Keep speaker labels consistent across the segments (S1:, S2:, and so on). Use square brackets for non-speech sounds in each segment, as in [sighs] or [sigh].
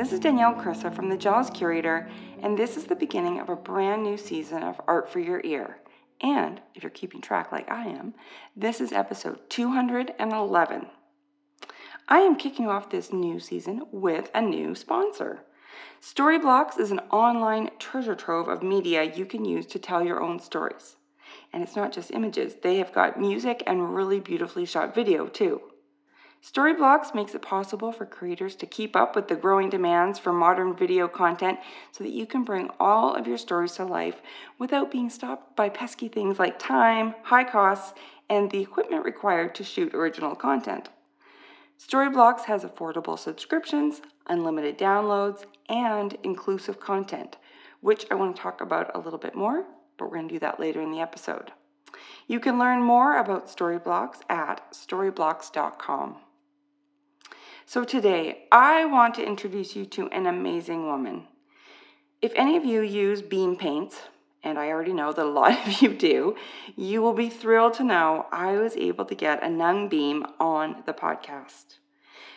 S1: this is Danielle Krysa from the Jealous Curator, and this is the beginning of a brand new season of Art for Your Ear. And if you're keeping track like I am, this is episode 211. I am kicking off this new season with a new sponsor. Storyblocks is an online treasure trove of media you can use to tell your own stories. And it's not just images, they have got music and really beautifully shot video too. Storyblocks makes it possible for creators to keep up with the growing demands for modern video content so that you can bring all of your stories to life without being stopped by pesky things like time, high costs, and the equipment required to shoot original content. Storyblocks has affordable subscriptions, unlimited downloads, and inclusive content, which I want to talk about a little bit more, but we're going to do that later in the episode. You can learn more about Storyblocks at storyblocks.com. So, today I want to introduce you to an amazing woman. If any of you use beam paints, and I already know that a lot [laughs] of you do, you will be thrilled to know I was able to get Anong Beam on the podcast.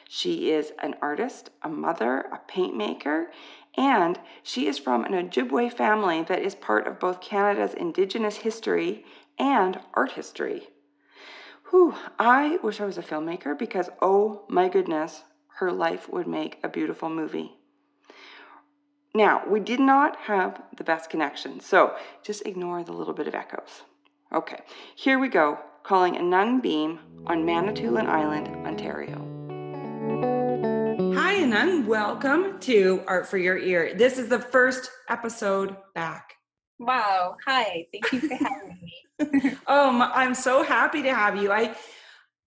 S1: She is an artist, a mother, a paint maker, and she is from an Ojibwe family that is part of both Canada's Indigenous history and art history. Whew, I wish I was a filmmaker because, oh my goodness, her life would make a beautiful movie. Now, we did not have the best connection, so just ignore the little bit of echoes. Okay, here we go, calling Anong Beam on Manitoulin Island, Ontario. Hi, Anong. Welcome to Art for Your Ear. This is the first episode back.
S2: Wow. Hi. Thank you for having me. [laughs]
S1: um, I'm so happy to have you. I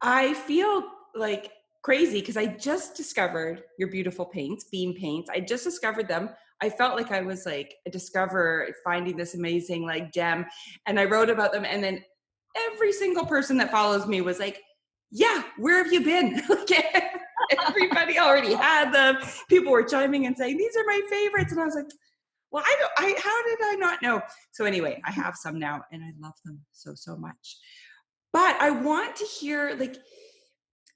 S1: I feel like crazy because I just discovered your beautiful paints, beam paints. I just discovered them. I felt like I was like a discover finding this amazing like gem and I wrote about them and then every single person that follows me was like, "Yeah, where have you been?" [laughs] like everybody already had them. People were chiming and saying, "These are my favorites." And I was like, well i don't i how did i not know? So anyway i have some now and i love them so so much. But i want to hear like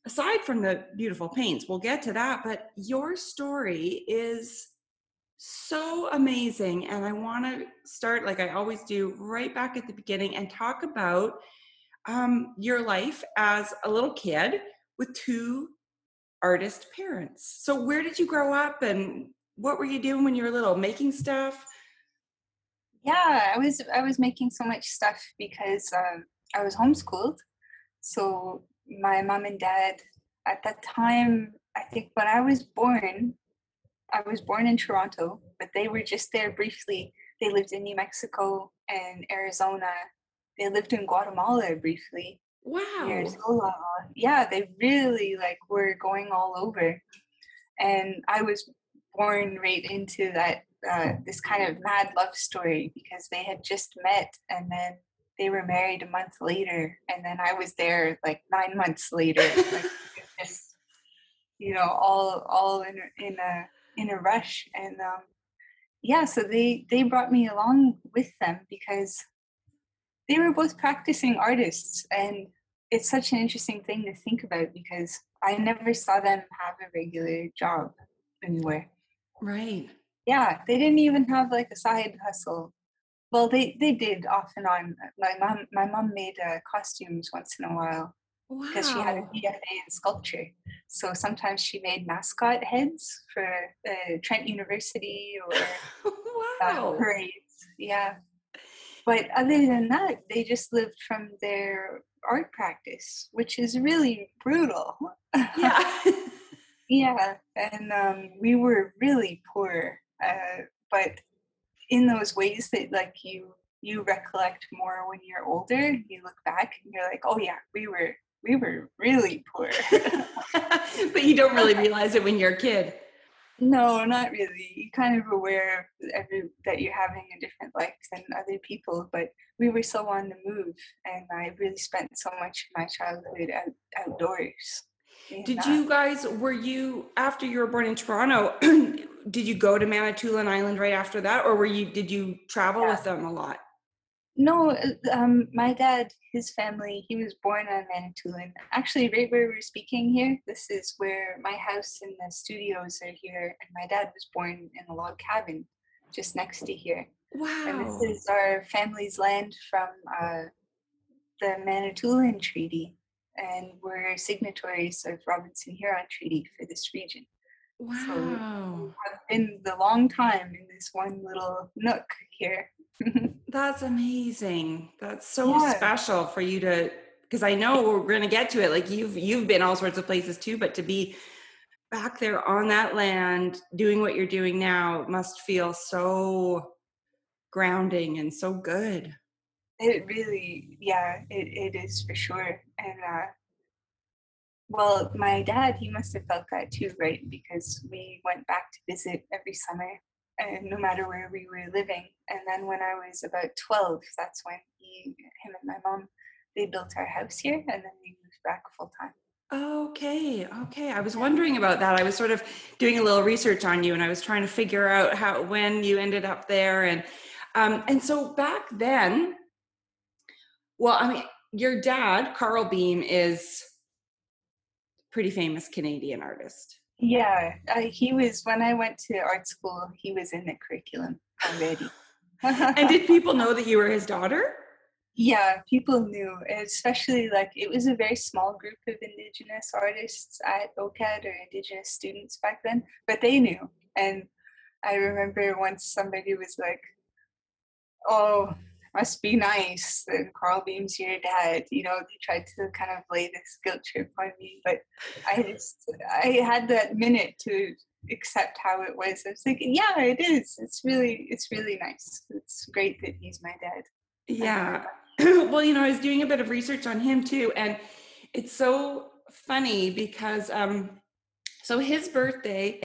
S1: aside from the beautiful paints we'll get to that but your story is so amazing and i want to start like i always do right back at the beginning and talk about um, your life as a little kid with two artist parents. So where did you grow up and what were you doing when you were little? Making stuff?
S2: Yeah, I was I was making so much stuff because um, I was homeschooled. So my mom and dad at that time, I think when I was born, I was born in Toronto, but they were just there briefly. They lived in New Mexico and Arizona. They lived in Guatemala briefly.
S1: Wow.
S2: Yeah, they really like were going all over. And I was born right into that uh, this kind of mad love story because they had just met and then they were married a month later and then I was there like nine months later like [laughs] just you know all all in in a in a rush and um, yeah so they they brought me along with them because they were both practicing artists and it's such an interesting thing to think about because I never saw them have a regular job anywhere.
S1: Right.
S2: Yeah, they didn't even have like a side hustle. Well, they they did off and on. My mom my mom made uh, costumes once in a while
S1: wow.
S2: because she had a BFA in sculpture. So sometimes she made mascot heads for uh, Trent University or [laughs] uh,
S1: wow.
S2: uh, parades. Yeah. But other than that, they just lived from their art practice, which is really brutal.
S1: Yeah. [laughs] [laughs]
S2: Yeah, and um, we were really poor, uh, but in those ways that like you you recollect more when you're older. You look back and you're like, oh yeah, we were we were really poor. [laughs]
S1: but you don't really realize it when you're a kid.
S2: No, not really. You're kind of aware of every, that you're having a different life than other people, but we were so on the move, and I really spent so much of my childhood out, outdoors.
S1: Did you guys were you after you were born in Toronto? [clears throat] did you go to Manitoulin Island right after that, or were you did you travel yeah. with them a lot?
S2: No, uh, um, my dad, his family, he was born on Manitoulin. Actually, right where we're speaking here, this is where my house and the studios are here. And my dad was born in a log cabin just next to here.
S1: Wow.
S2: And this is our family's land from uh, the Manitoulin Treaty. And we're signatories of Robinson Huron Treaty for this region.
S1: Wow.
S2: I've been the long time in this one little nook here. [laughs]
S1: That's amazing. That's so
S2: Yeah.
S1: special for you to because I know we're going to get to it. Like you've you've been all sorts of places too, but to be back there on that land doing what you're doing now must feel so grounding and so good.
S2: It really, yeah, it, it is for sure. And uh, well, my dad, he must have felt that too, right? Because we went back to visit every summer, and no matter where we were living. And then when I was about twelve, that's when he, him, and my mom, they built our house here, and then we moved back full time.
S1: Okay, okay. I was wondering about that. I was sort of doing a little research on you and I was trying to figure out how when you ended up there and um and so back then well, I mean, your dad, Carl Beam is pretty famous Canadian artist.
S2: Yeah, he was when I went to art school. He was in the curriculum already. [laughs]
S1: And did people know that you were his daughter?
S2: Yeah, people knew, especially like it was a very small group of Indigenous artists at OCAD or Indigenous students back then, but they knew. And I remember once somebody was like, "Oh, must be nice that Carl Beam's your dad." You know, they tried to kind of lay this guilt trip on me, but I just I had that minute to accept how it was. I was like, "Yeah, it is. It's really it's really nice. It's great that he's my dad."
S1: Yeah. [clears throat] well, you know, I was doing a bit of research on him too, and it's so funny because um so his birthday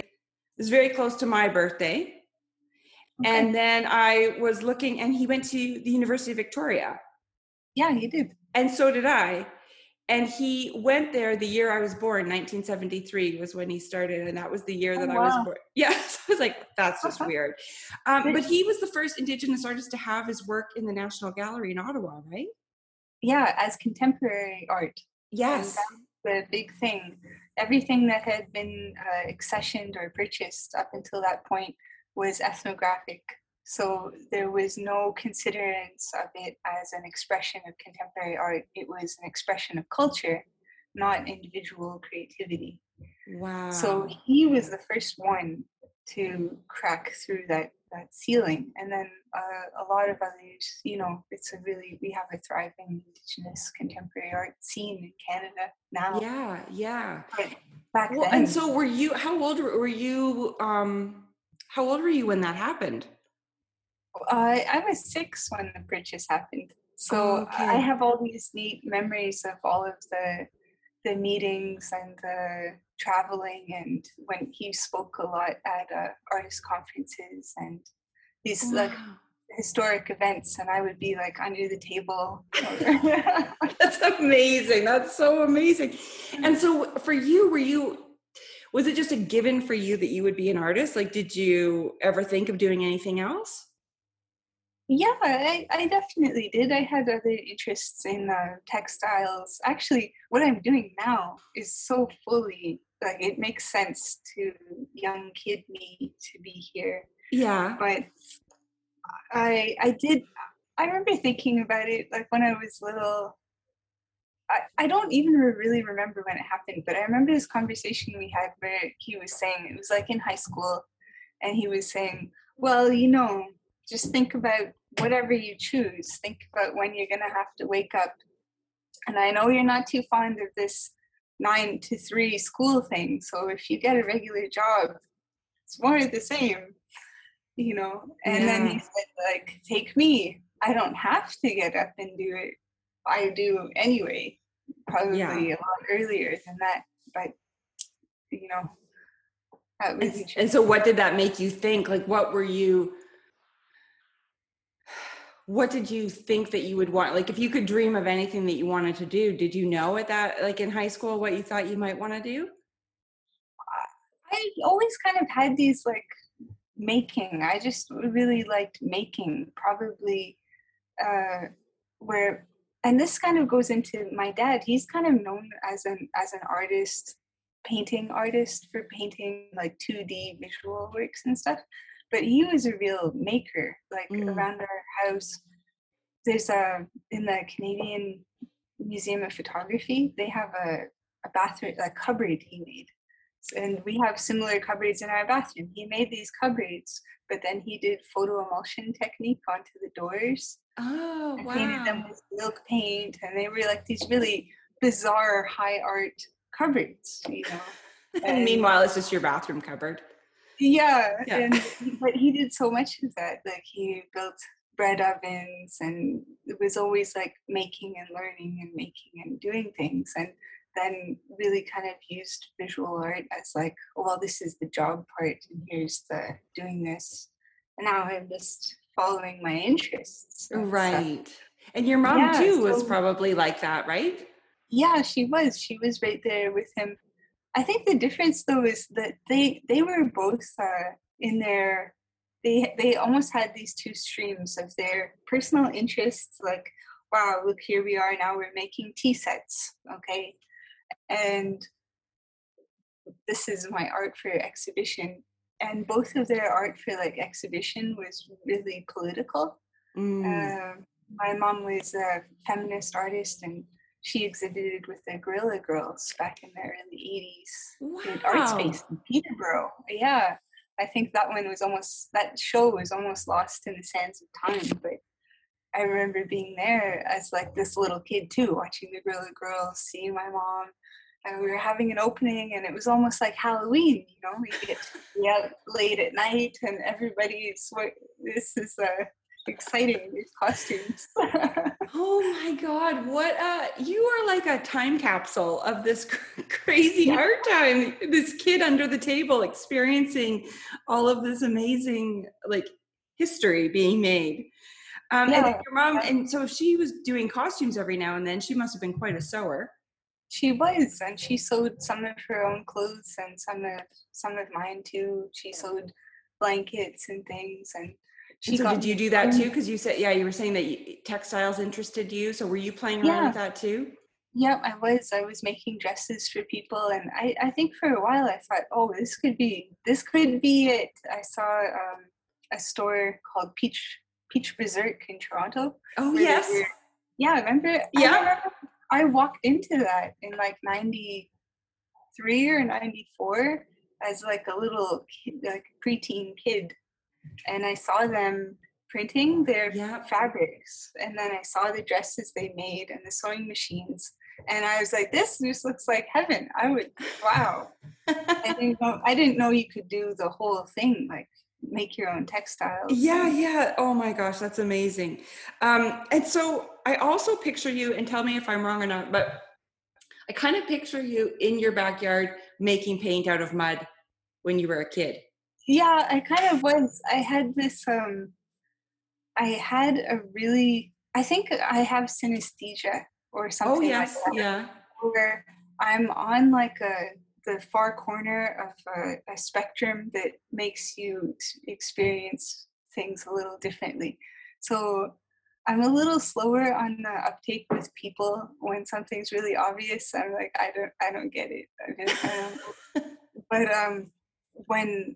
S1: is very close to my birthday.
S2: Okay.
S1: And then I was looking and he went to the University of Victoria.
S2: Yeah, he did.
S1: And so did I. And he went there the year I was born, 1973 was when he started, and that was the year
S2: Oh,
S1: that I was born. [laughs] Yeah, so I was like, that's just [laughs] weird. Um, but he was the first Indigenous artist to have his work in the National Gallery in Ottawa, right?
S2: Yeah, as contemporary art.
S1: Yes.
S2: the big thing. Everything that had been uh, accessioned or purchased up until that point was ethnographic. So there was no considerance of it as an expression of contemporary art. It was an expression of culture, not individual creativity.
S1: Wow.
S2: So he was the first one to crack through that that ceiling, and then uh, a lot of others. You know, it's a really we have a thriving Indigenous contemporary art scene in Canada now.
S1: yeah, yeah.
S2: But back
S1: Well,
S2: then,
S1: and so were you? How old were were you? Um, how old were you when that happened?
S2: uh, I was six when the purchase happened. So
S1: Okay.
S2: I have all these neat memories of all of the the meetings and the traveling and when he spoke a lot at uh, artist conferences and these like historic events and I would be like under the table. [laughs]
S1: That's amazing. That's so amazing. And so for you, were you was it just a given for you that you would be an artist? Like did you ever think of doing anything else?
S2: yeah, I, I definitely did. I had other interests in uh, textiles. Actually, what I'm doing now is so fully like it makes sense to young kid me to be here.
S1: Yeah.
S2: But I I did I remember thinking about it like when I was little. I, I don't even re- really remember when it happened, but I remember this conversation we had where he was saying it was like in high school, and he was saying, "Well, you know, just think about whatever you choose. Think about when you're gonna have to wake up. And I know you're not too fond of this nine to three school thing. So if you get a regular job, it's more of the same, you know. And then he said, like, take me. I don't have to get up and do it. I do anyway. Probably
S1: Yeah.
S2: a lot earlier than that, but you know, that was
S1: And, and so what did that make you think? Like what were you [sighs] what did you think that you would want? Like if you could dream of anything that you wanted to do, did you know at that like in high school what you thought you might want to do?
S2: I always kind of had these like making. I just really liked making. Probably uh, where and this kind of goes into my dad. He's kind of known as an as an artist painting artist for painting like 2d visual works and stuff but he was a real maker like
S1: Mm.
S2: around our house. There's a in the canadian museum of photography they have a, a bathroom a cupboard he made and we have similar cupboards in our bathroom he made these cupboards but then he did photo emulsion technique onto the doors
S1: Oh,
S2: I painted them with milk paint, and they were like these really bizarre high art cupboards, you know. [laughs]
S1: And meanwhile, it's just your bathroom cupboard.
S2: Yeah,
S1: Yeah.
S2: and but he did so much of that. Like he built bread ovens, and it was always like making and learning and making and doing things, and then really kind of used visual art as like, oh, well, this is the job part, and here's the doing this. And now I'm just following my interests. and stuff.
S1: Right. And your mom,
S2: Yeah,
S1: too, was probably like that, right?
S2: Yeah, she was. She was right there with him. I think the difference though is that they they were both uh, in their they they almost had these two streams of their personal interests. Like, wow, look here we are now. We're making tea sets, okay, and this is my art for exhibition. And both of their art for like exhibition was really political.
S1: Mm.
S2: Um, my mom was a feminist artist and she exhibited with the Guerrilla Girls back in the early 80s in Art Space in Peterborough. Yeah, I think that one was almost, that show was almost lost in the sands of time. But I remember being there as like this little kid too, watching the Guerrilla Girls, seeing my mom. And we were having an opening, and it was almost like Halloween. You know, we get to be out late at night, and everybody's what this is uh, exciting. These costumes. [laughs]
S1: Oh my God! What uh, you are like a time capsule of this cr- [laughs] crazy art time. This kid under the table experiencing all of this amazing like history being made. Um, and then
S2: Yeah.
S1: your mom, and so she was doing costumes every now and then. She must have been quite a sewer.
S2: she was, and she sewed some of her own clothes and some of some of mine too. She sewed blankets and things, and she
S1: And so
S2: got
S1: did you do that too? Because you said, yeah, you were saying that you, textiles interested you. So were you playing around
S2: Yeah.
S1: with that too?
S2: Yep, I was. I was making dresses for people, and I, I think for a while I thought, oh, this could be this could be it. I saw um, a store called Peach Peach Berserk in Toronto.
S1: Oh yes.
S2: were- yeah, remember? I
S1: Yeah.
S2: remember I walked into that in like '93 or '94 as like a little kid, like preteen kid, and I saw them printing their
S1: Yeah.
S2: fabrics, and then I saw the dresses they made and the sewing machines, and I was like, "This just looks like heaven." I would, wow. I [laughs] didn't know. I didn't know you could do the whole thing, like make your own textiles.
S1: Yeah, yeah. Oh my gosh, that's amazing. Um, and so I also picture you, and tell me if I'm wrong or not, but I kind of picture you in your backyard making paint out of mud when you were a kid.
S2: Yeah, I kind of was. I had this um I had a really I think I have synesthesia or something
S1: Oh yes,
S2: like that
S1: yeah.
S2: where I'm on like a the far corner of a, a spectrum that makes you ex- experience things a little differently. So I'm a little slower on the uptake with people when something's really obvious. I'm like, I don't, I don't get it. Don't [laughs] but um when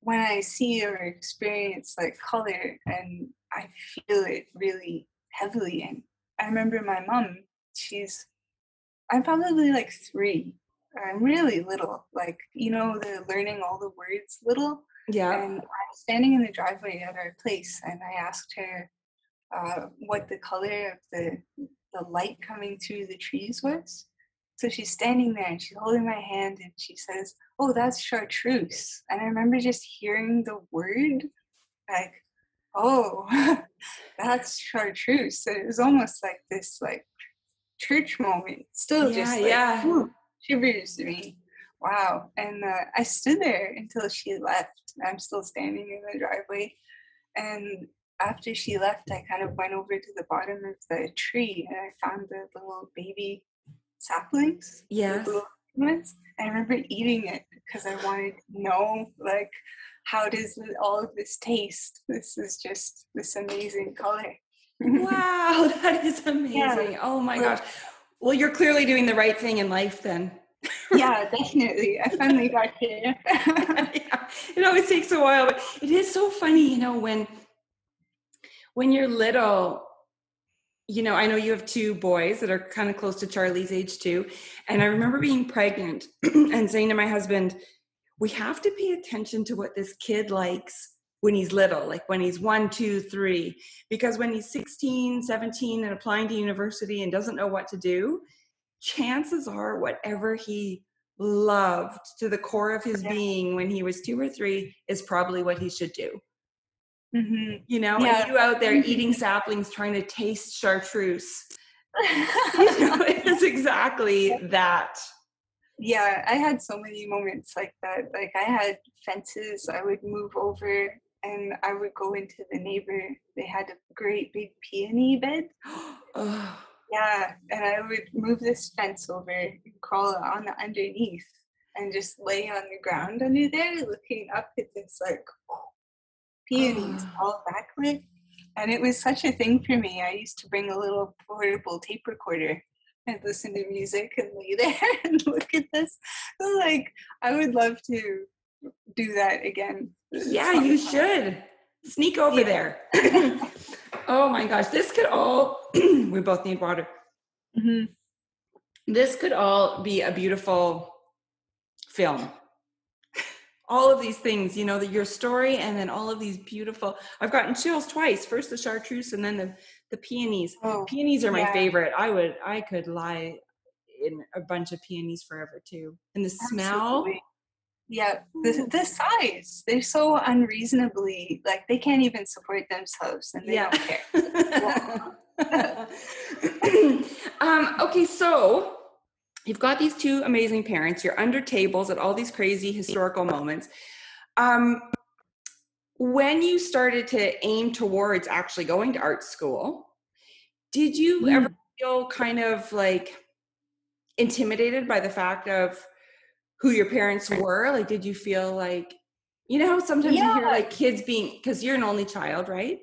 S2: when i see or experience like color and i feel it really heavily and i remember my mom she's i'm probably like three i'm really little like you know the learning all the words little
S1: Yeah.
S2: and i'm standing in the driveway at our place and i asked her uh, what the color of the the light coming through the trees was so she's standing there and she's holding my hand and she says, Oh, that's chartreuse. And I remember just hearing the word like, Oh, [laughs] that's chartreuse. So it was almost like this like church moment. Still just
S1: Yeah,
S2: like
S1: yeah.
S2: "Ooh," shivers to me. Wow. And uh, I stood there until she left. I'm still standing in the driveway. And after she left, I kind of went over to the bottom of the tree and I found the little baby saplings.
S1: Yes.
S2: ones. I remember eating it because I wanted to know, like, how does all of this taste? This is just this amazing color. [laughs]
S1: wow, [laughs] that is amazing. Yeah. Oh my gosh. Well, you're clearly doing the right thing in life then. [laughs]
S2: yeah, definitely. I finally got here. [laughs]
S1: yeah, it always takes a while, but it is so funny, you know, when when you're little, you know, I know you have two boys that are kind of close to Charlie's age too. And I remember being pregnant [clears throat] and saying to my husband, we have to pay attention to what this kid likes when he's little, like when he's one, two, three. Because when he's 16, 17, and applying to university and doesn't know what to do, chances are whatever he loved to the core of his yeah. being when he was two or three is probably what he should do. Mm-hmm. You know, yeah. and you out there eating saplings trying to taste chartreuse. [laughs] you know, [laughs] it's exactly that.
S2: Yeah, I had so many moments like that. Like I had fences I would move over and I would go into the neighbor. They had a great big peony bed. [gasps] Yeah, and I would move this fence over and crawl on the underneath and just lay on the ground under there, looking up at this like peonies [gasps] all backlit. And it was such a thing for me. I used to bring a little portable tape recorder and listen to music and lay [laughs] there and look at this. Like I would love to do that again.
S1: Yeah, you should. Sneak over yeah. there. [laughs] oh my gosh, this could all, [clears throat] we both need water. Mm-hmm. This could all be a beautiful film. All of these things, you know, that your story and then all of these beautiful. I've gotten chills twice. First the chartreuse and then the the peonies. Oh, peonies are my yeah. favorite. I would I could lie in a bunch of peonies forever too. And the Absolutely. smell
S2: yeah, the, the size. They're so unreasonably, like, they can't even support themselves and they yeah. don't
S1: care. [laughs] um, okay, so you've got these two amazing parents. You're under tables at all these crazy historical moments. Um, when you started to aim towards actually going to art school, did you mm. ever feel kind of like intimidated by the fact of who your parents were? Like, did you feel like, you know, sometimes yeah. you hear like kids being, because you're an only child, right?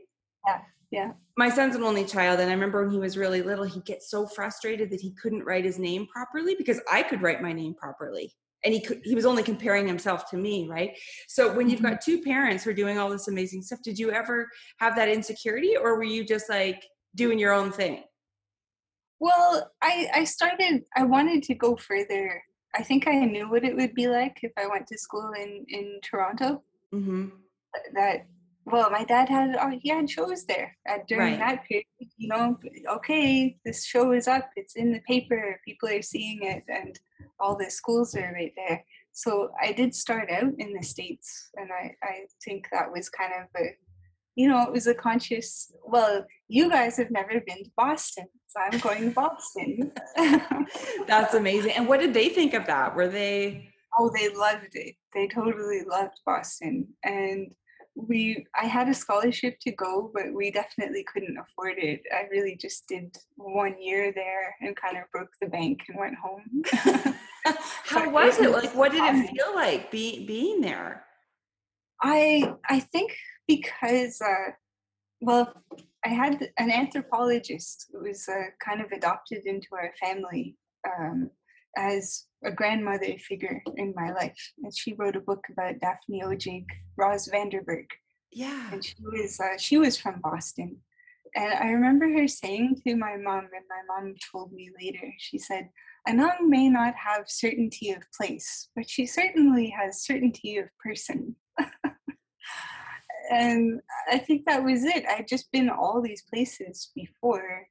S2: Yeah. Yeah.
S1: My son's an only child, and I remember when he was really little, he'd get so frustrated that he couldn't write his name properly because I could write my name properly. And he could, he was only comparing himself to me, right? So when you've mm-hmm. got two parents who are doing all this amazing stuff, did you ever have that insecurity or were you just like doing your own thing?
S2: Well, I I started I wanted to go further I think I knew what it would be like if I went to school in in Toronto. Mm-hmm. That well, my dad had oh, he had shows there at, during right. that period. You know, okay, this show is up. It's in the paper. People are seeing it, and all the schools are right there. So I did start out in the states, and I I think that was kind of a you know, it was a conscious, well, you guys have never been to Boston, so I'm going to Boston. [laughs]
S1: That's amazing. And what did they think of that? Were they?
S2: Oh, they loved it. They totally loved Boston. And we, I had a scholarship to go, but we definitely couldn't afford it. I really just did one year there and kind of broke the bank and went home. [laughs]
S1: How [laughs] was it? Like, what did it feel like be, being there?
S2: I I think because, uh, well, I had an anthropologist who was uh, kind of adopted into our family um, as a grandmother figure in my life. And she wrote a book about Daphne Odjig, Roz Vanderburgh.
S1: Yeah.
S2: And she was uh, she was from Boston. And I remember her saying to my mom, and my mom told me later, she said, Anong may not have certainty of place, but she certainly has certainty of person. [laughs] and I think that was it. I'd just been all these places before.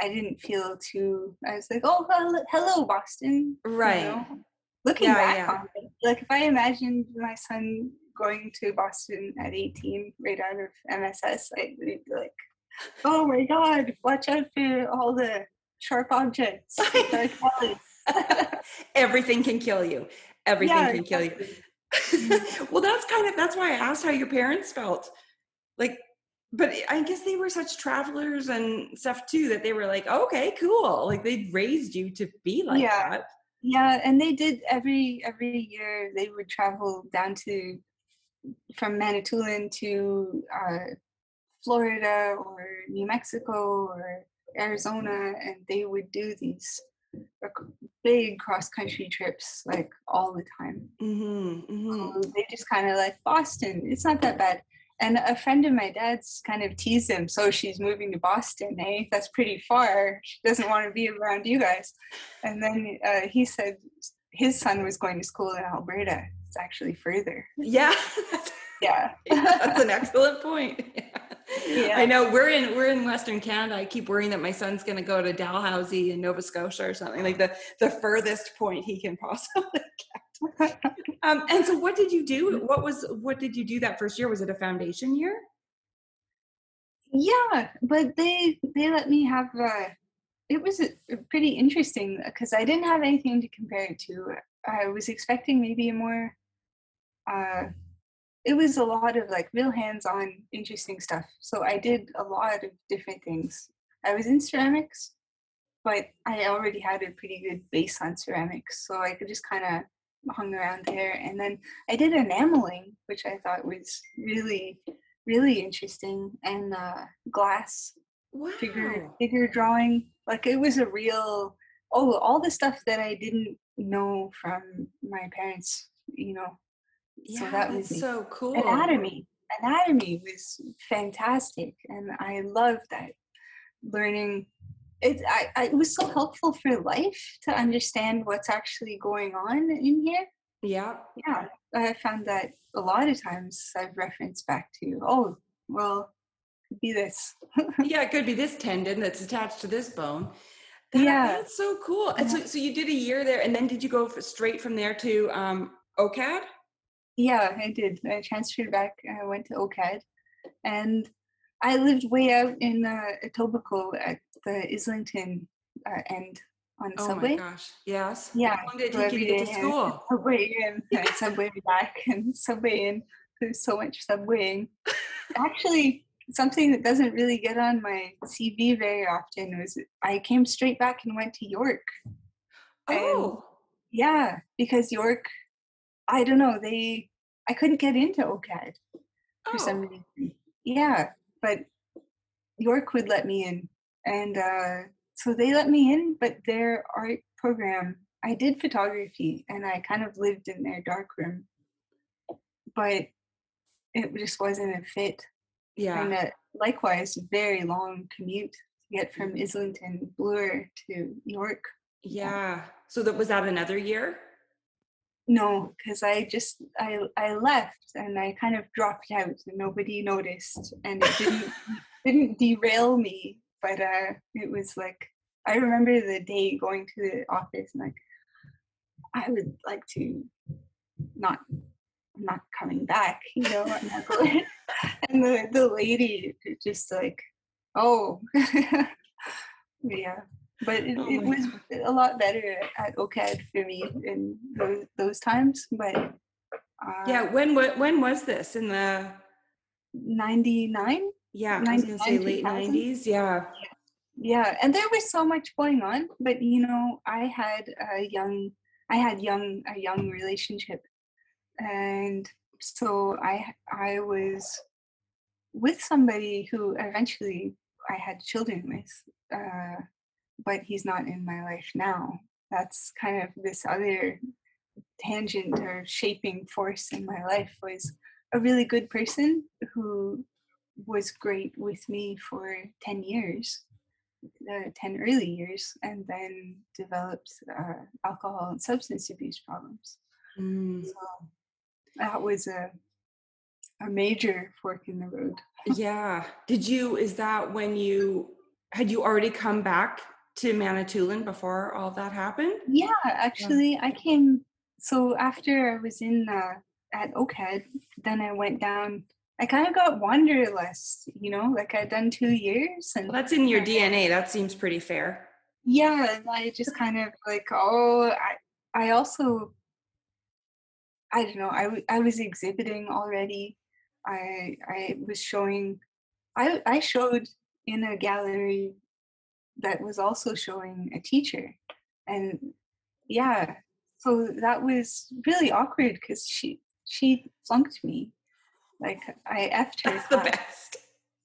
S2: I didn't feel too. I was like, "Oh, hello, Boston."
S1: Right. You know?
S2: Looking yeah, back yeah. on it, like if I imagined my son going to Boston at 18, right out of MSS, I'd be like, "Oh my God, watch out for all the sharp objects." [laughs]
S1: Everything can kill you. Everything yeah, can kill you. [laughs] well, that's kind of that's why I asked how your parents felt. Like, but I guess they were such travelers and stuff too that they were like, okay, cool. Like they raised you to be like
S2: yeah.
S1: that.
S2: Yeah, and they did every every year. They would travel down to from Manitoulin to uh, Florida or New Mexico or Arizona, and they would do these big cross country trips like all the time.
S1: Mm-hmm, mm-hmm.
S2: So they just kind of like Boston. It's not that bad. And a friend of my dad's kind of teased him, so she's moving to Boston, eh? That's pretty far. She doesn't want to be around you guys. And then uh, he said his son was going to school in Alberta. It's actually further.
S1: Yeah.
S2: yeah. [laughs]
S1: yeah. That's an excellent point. Yeah. [laughs] I know we're in we're in Western Canada. I keep worrying that my son's going to go to Dalhousie in Nova Scotia or something like the the furthest point he can possibly [laughs] get. um, and so, what did you do? What was what did you do that first year? Was it a foundation year?
S2: Yeah, but they they let me have. Uh, it was pretty interesting because I didn't have anything to compare it to. I was expecting maybe a more uh, it was a lot of like real hands-on interesting stuff. So i did a lot of different things. I was in ceramics but i already had a pretty good base on ceramics so i could just kind of hung around there. And then i did enameling which i thought was really really interesting and uh, glass
S1: wow.
S2: figure figure drawing. Like it was a real oh all the stuff that i didn't know from my parents you know
S1: yeah, so that was so cool.
S2: Anatomy. Anatomy was fantastic. And I love that learning it I, I, it was so helpful for life to understand what's actually going on in here.
S1: Yeah.
S2: Yeah. I found that a lot of times I've referenced back to, oh, well, could be this. [laughs]
S1: yeah, it could be this tendon that's attached to this bone. That,
S2: yeah.
S1: That's so cool. And so, so you did a year there and then did you go straight from there to um, OCAD?
S2: Yeah, I did. I transferred back. I went to OCAD, and I lived way out in uh, Etobicoke at the Islington uh, end on
S1: oh
S2: subway.
S1: Oh my gosh! Yes.
S2: Yeah.
S1: How long did it take you to get to school?
S2: Subway in, and subway back, [laughs] and subway in. There's so much subwaying. Actually, something that doesn't really get on my CV very often was I came straight back and went to York.
S1: Oh.
S2: And yeah, because York I don't know. They I couldn't get into OCAD for oh. some reason. Yeah, but York would let me in, and uh, so they let me in. But their art program, I did photography, and I kind of lived in their dark room, but it just wasn't a fit.
S1: Yeah,
S2: and uh, likewise, very long commute to get from mm. Islington Bloor to York.
S1: Yeah. So that was that another year?
S2: No because i just i i left and i kind of dropped out and nobody noticed and it didn't [laughs] didn't derail me but uh it was like i remember the day going to the office and like i would like to not not coming back you know [laughs] [laughs] and the the lady just like oh. Yeah but it, oh it was God. a lot better at OCAD for me in those, those times. But uh,
S1: yeah, when when was this in the
S2: ninety nine?
S1: Yeah, I was gonna say late nineties. Yeah.
S2: yeah, and there was so much going on. But you know, I had a young, I had young a young relationship, and so I I was with somebody who eventually I had children with. Uh, but he's not in my life now. That's kind of this other tangent or shaping force in my life was a really good person who was great with me for 10 years, the 10 early years, and then developed uh, alcohol and substance abuse problems.
S1: Mm.
S2: So that was a, a major fork in the road.
S1: yeah. Did you, is that when you, had you already come back to Manitoulin before all that happened?
S2: Yeah, actually, yeah. I came. So after I was in uh, at OCAD, then I went down. I kind of got wanderlust, you know, like I'd done two years, and
S1: well, that's in your DNA. That seems pretty fair.
S2: Yeah, I just kind of like, oh, I, I also, I don't know, I, I was exhibiting already. I, I was showing, I, I showed in a gallery that was also showing a teacher and yeah so that was really awkward because she she flunked me like i effed her
S1: That's the best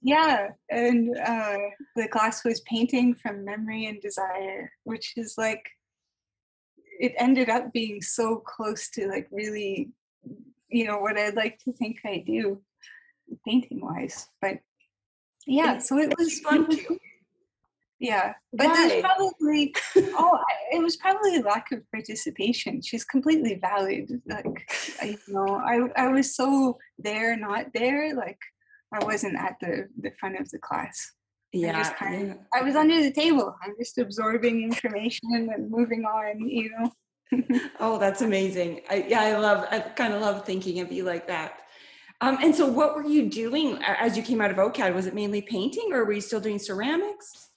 S2: Yeah, and uh, the class was painting from memory and desire, which is like it ended up being so close to like really, you know, what I'd like to think I do, painting wise. But yeah, so it was
S1: fun too.
S2: Yeah, but
S1: Why?
S2: there's probably [laughs] oh, it was probably a lack of participation. She's completely valid. Like, I, you know, I I was so there, not there. Like, I wasn't at the the front of the class.
S1: Yeah,
S2: just kind
S1: yeah.
S2: I was under the table. I'm just absorbing information and moving on. You know. [laughs]
S1: Oh, that's amazing. I, yeah, I love, I kind of love thinking of you like that. Um, and so what were you doing as you came out of OCAD? Was it mainly painting or were you still doing ceramics?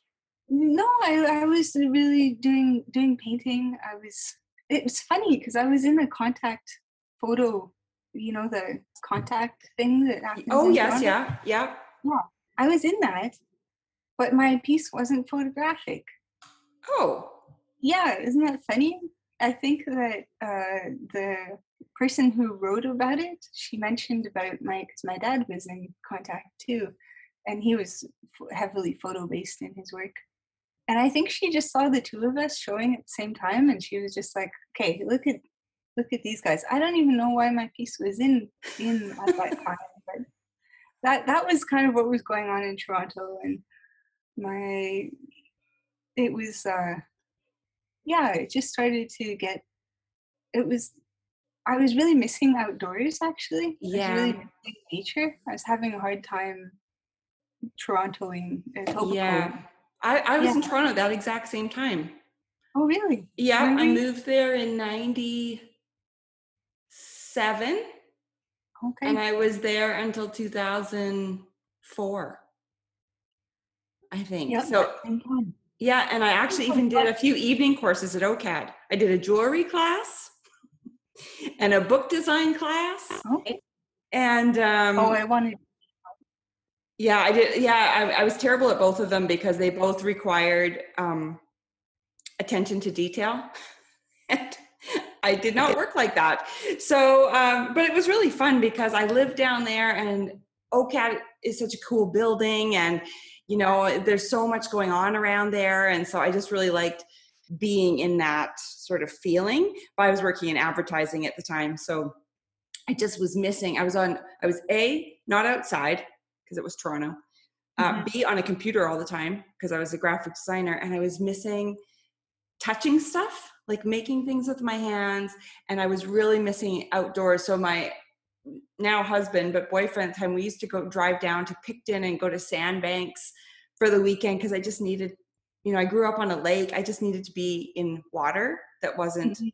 S2: No, I, I was really doing doing painting. I was. It was funny because I was in the contact photo. You know the contact thing that happens.
S1: Oh, yes,
S2: Toronto?
S1: yeah, yeah.
S2: I was in that, but my piece wasn't photographic.
S1: Oh,
S2: Yeah, isn't that funny? I think that uh, the person who wrote about it, she mentioned about my, because my dad was in contact too, and he was f- heavily photo based in his work. And I think she just saw the two of us showing at the same time, and she was just like, "Okay, look at look at these guys." I don't even know why my piece was in in at that [laughs] time, but that that was kind of what was going on in Toronto, and my it was uh yeah it just started to get it was i was really missing outdoors actually really
S1: Yeah.
S2: missing nature i was having a hard time torontoing uh,
S1: yeah. I, I was in Toronto that exact same time.
S2: oh really
S1: Yeah, I moved there in 97
S2: okay
S1: and I was there until 2004. I think.
S2: Yep.
S1: So. Yeah, and I actually even did a few evening courses at OCAD. I did a jewelry class [laughs] and a book design class.
S2: okay
S1: And um,
S2: oh i wanted
S1: yeah, I did. Yeah, I, I was terrible at both of them because they both required um, attention to detail. [laughs] And I did not work like that. So, um, but it was really fun because I lived down there and OCAD is such a cool building and, you know, there's so much going on around there. And so I just really liked being in that sort of feeling. But I was working in advertising at the time. So I just was missing. I was on, I was A, not outside because it was Toronto. Uh,
S2: Mhm.
S1: B, on a computer all the time because I was a graphic designer and I was missing touching stuff, like making things with my hands. And I was really missing outdoors. So my now husband, but boyfriend at the time, we used to go drive down to Picton and go to sandbanks for the weekend because I just needed, you know, I grew up on a lake. I just needed to be in water that wasn't
S2: Mhm.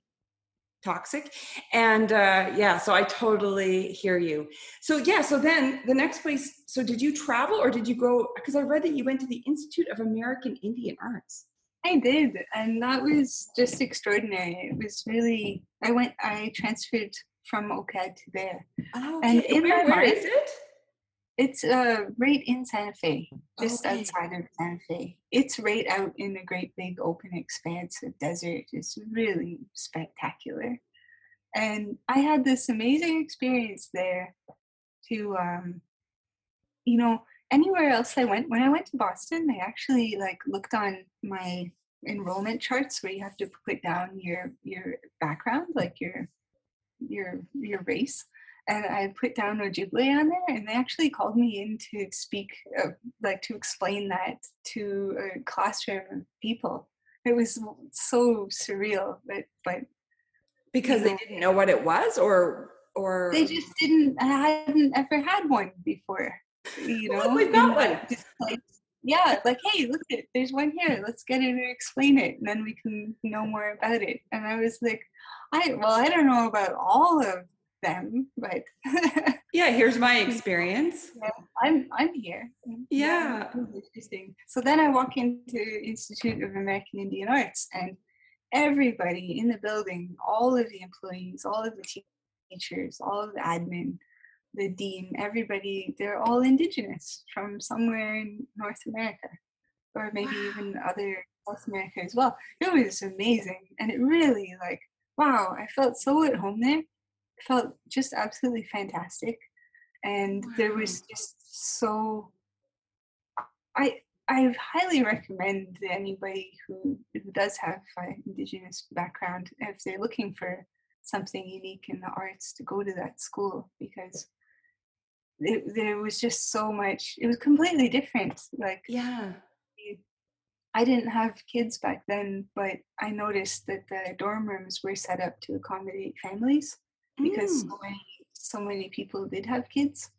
S1: Toxic. And uh, yeah, so I totally hear you. So yeah, so then the next place, so did you travel or did you go? Because I read that you went to the Institute of American Indian Arts.
S2: I did, and that was just extraordinary. It was really. I went. I transferred from OCAD to there.
S1: Oh,
S2: And in
S1: where,
S2: my
S1: where
S2: mind-
S1: is it?
S2: It's uh right in Santa Fe, just
S1: Okay.
S2: outside of Santa Fe. It's right out in a great big open expanse of desert. It's really spectacular. And I had this amazing experience there to um you know, anywhere else I went, when I went to Boston, they actually like looked on my enrollment charts where you have to put down your your background, like your your your race and I put down Ojibwe on there, and they actually called me in to speak, uh, like to explain that to a classroom of people. It was so surreal, but but
S1: Because they didn't know what it was, or or
S2: they just didn't. I hadn't ever had one before. You know,
S1: Look, we've got
S2: in
S1: one.
S2: display. Yeah, like hey, look at there's one here. Let's get her and explain it, and then we can know more about it. And I was like, I well, I don't know about all of them, but
S1: yeah. Here's my [laughs] experience.
S2: I'm I'm here. Mm,
S1: Yeah.
S2: interesting. So then I walk into Institute of American Indian Arts, and everybody in the building, all of the employees, all of the teachers, all of the admin, the dean, everybody, they're all indigenous from somewhere in North America, or maybe even other South America as well. It was amazing, and it really like wow, I felt so at home there. Felt just absolutely fantastic and there was just so I I highly recommend anybody who, who does have an Indigenous background, if they're looking for something unique in the arts, to go to that school because it, there was just so much. It was completely different. Like
S1: yeah,
S2: I didn't have kids back then, but I noticed that the dorm rooms were set up to accommodate families because
S1: Mm.
S2: so many so many people did have kids.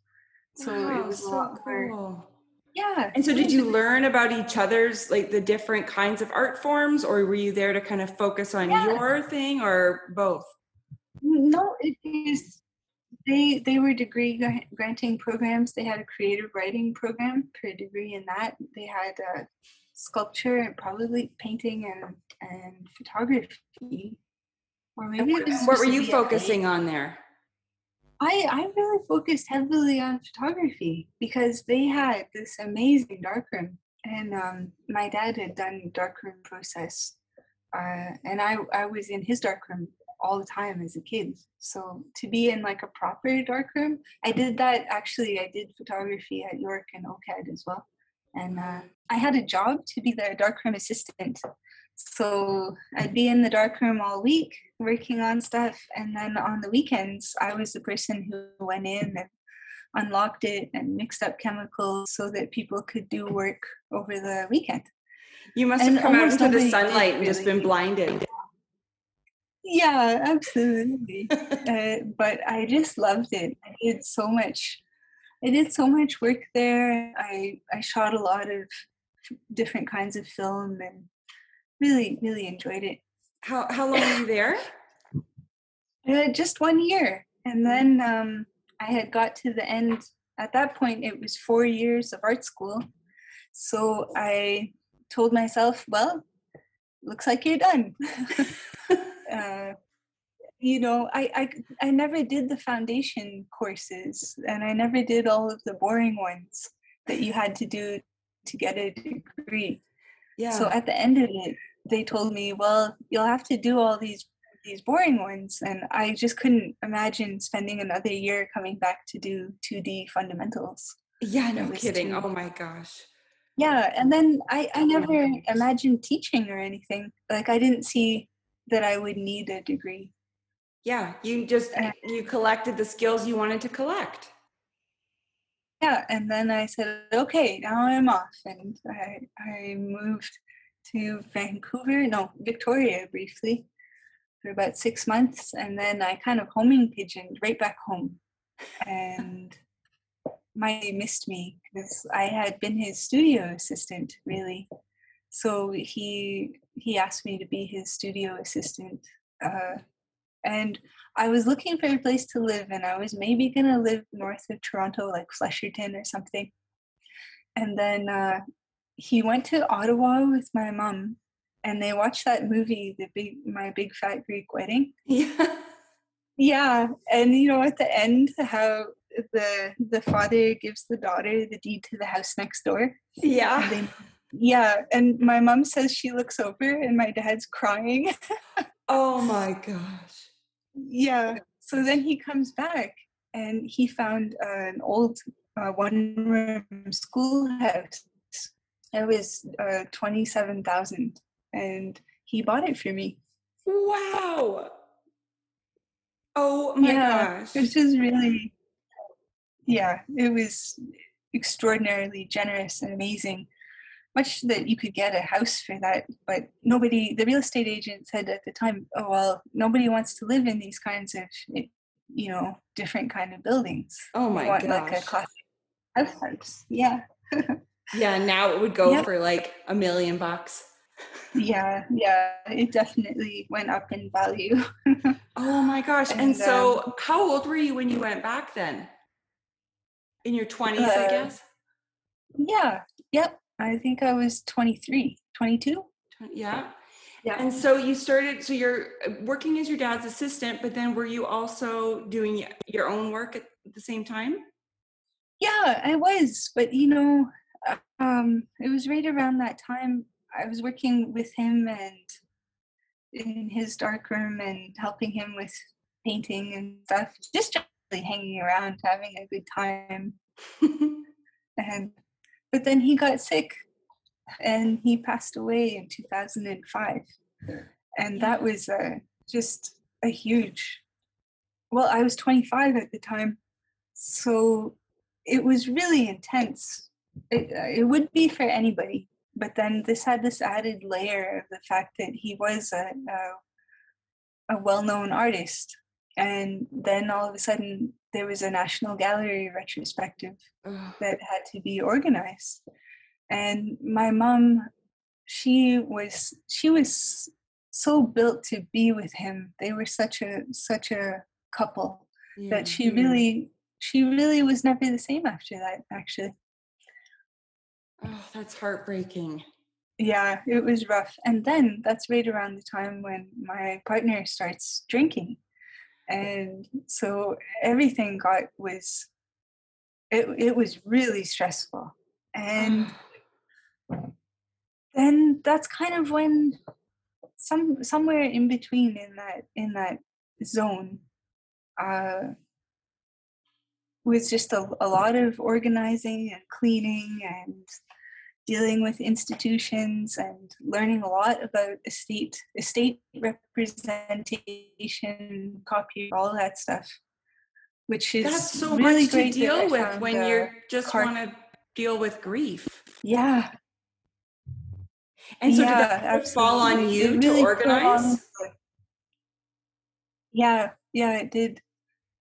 S2: So
S1: Wow,
S2: it was a
S1: so
S2: lot more.
S1: cool.
S2: Yeah.
S1: And so, did you learn about each other's, like the different kinds of art forms, or were you there to kind of focus on
S2: Yeah.
S1: your thing, or both?
S2: No, it is. They they were degree granting programs. They had a creative writing program per degree in that. They had uh, sculpture and probably painting and and photography. Or maybe
S1: what, what were you focusing on there?
S2: I I really focused heavily on photography because they had this amazing darkroom, and um, my dad had done darkroom process, uh, and I I was in his darkroom all the time as a kid. So to be in like a proper darkroom, I did that actually. I did photography at York and OCAD as well, and uh, I had a job to be the darkroom assistant. So I'd be in the darkroom all week working on stuff, and then on the weekends, I was the person who went in and unlocked it and mixed up chemicals so that people could do work over the weekend.
S1: You must
S2: And
S1: have come out into the sunlight and just been blinded.
S2: Yeah, absolutely. [laughs] uh, but I just loved it. I did so much. I did so much work there. I I shot a lot of different kinds of film and really really enjoyed it.
S1: How how long were you there? [coughs]
S2: Uh, just one year, and then um, I had got to the end. At that point, it was four years of art school, so I told myself, "Well, looks like you're done." [laughs] uh, you know, I, I I never did the foundation courses, and I never did all of the boring ones that you had to do to get a degree.
S1: Yeah.
S2: So at the end of it, they told me, "Well, you'll have to do all these these boring ones," and I just couldn't imagine spending another year coming back to do 2D fundamentals.
S1: yeah, no kidding.
S2: too-
S1: Oh my gosh.
S2: Yeah, and then I I never imagined teaching or anything. Like I didn't see that I would need a degree.
S1: Yeah, you just
S2: Uh,
S1: you collected the skills you wanted to collect.
S2: Yeah, and then I said, "Okay, now I'm off," and I I moved to Vancouver, no Victoria, briefly for about six months, and then I kind of homing pigeoned right back home, and Mikey missed me because I had been his studio assistant really. So he he asked me to be his studio assistant, uh, and I was looking for a place to live, and I was maybe gonna live north of Toronto, like Flesherton or something. And then uh, he went to Ottawa with my mom, and they watched that movie, the big my big fat Greek wedding. [laughs]
S1: Yeah.
S2: Yeah, and you know at the end how the the father gives the daughter the deed to the house next door.
S1: Yeah.
S2: And they, yeah, and my mom says she looks over and my dad's crying. [laughs]
S1: Oh my gosh.
S2: yeah. So then he comes back and he found uh, an old uh, one room schoolhouse. It was uh, twenty seven thousand, and he bought it for me.
S1: Wow. Oh my
S2: yeah,
S1: gosh.
S2: which is really, yeah, it was extraordinarily generous and amazing. Much that you could get a house for that, but nobody, the real estate agent said at the time, oh, well, nobody wants to live in these kinds of, eh, you know, different kind of buildings.
S1: Oh my
S2: want like a classic house house. Yeah. [laughs]
S1: Yeah, now it would go for like a million bucks.
S2: yeah, yeah, it definitely went up in value. [laughs]
S1: Oh my gosh. And,
S2: And,
S1: so how old were you when you went back then? In your 20s, I
S2: Uh,
S1: guess?
S2: yeah, yep. I think I was 23, 22.
S1: Twen- Yeah.
S2: Yeah.
S1: And so you started, so you're uh, working as your dad's assistant, but then were you also doing your own work at the same time?
S2: Yeah, I was, but you know, um, it was right around that time I was working with him and in his dark room and helping him with painting and stuff, just generally hanging around, having a good time. [laughs] And but then he got sick and he passed away in 2005 and that was uh, just a huge well i was 25 at the time so it was really intense it, uh, it would be for anybody but then this had this added layer of the fact that he was a, a, a well-known artist and then all of a sudden there was a national gallery retrospective
S1: Ugh.
S2: that had to be organized and my mom she was she was so built to be with him they were such a such a couple
S1: Yeah.
S2: that she really she really was never the same after that actually
S1: Oh, that's heartbreaking.
S2: yeah it was rough and then that's right around the time when my partner starts drinking and so everything got was it, it was really stressful and then that's kind of when some somewhere in between in that in that zone uh was just a, a lot of organizing and cleaning and dealing with institutions and learning a lot about estate estate representation copy all that stuff which is
S1: That's so
S2: really
S1: much to
S2: great that I
S1: deal with when you're just want to deal with grief.
S2: yeah
S1: And so
S2: Yeah,
S1: did that fall on you to organize?
S2: Yeah, yeah, it did.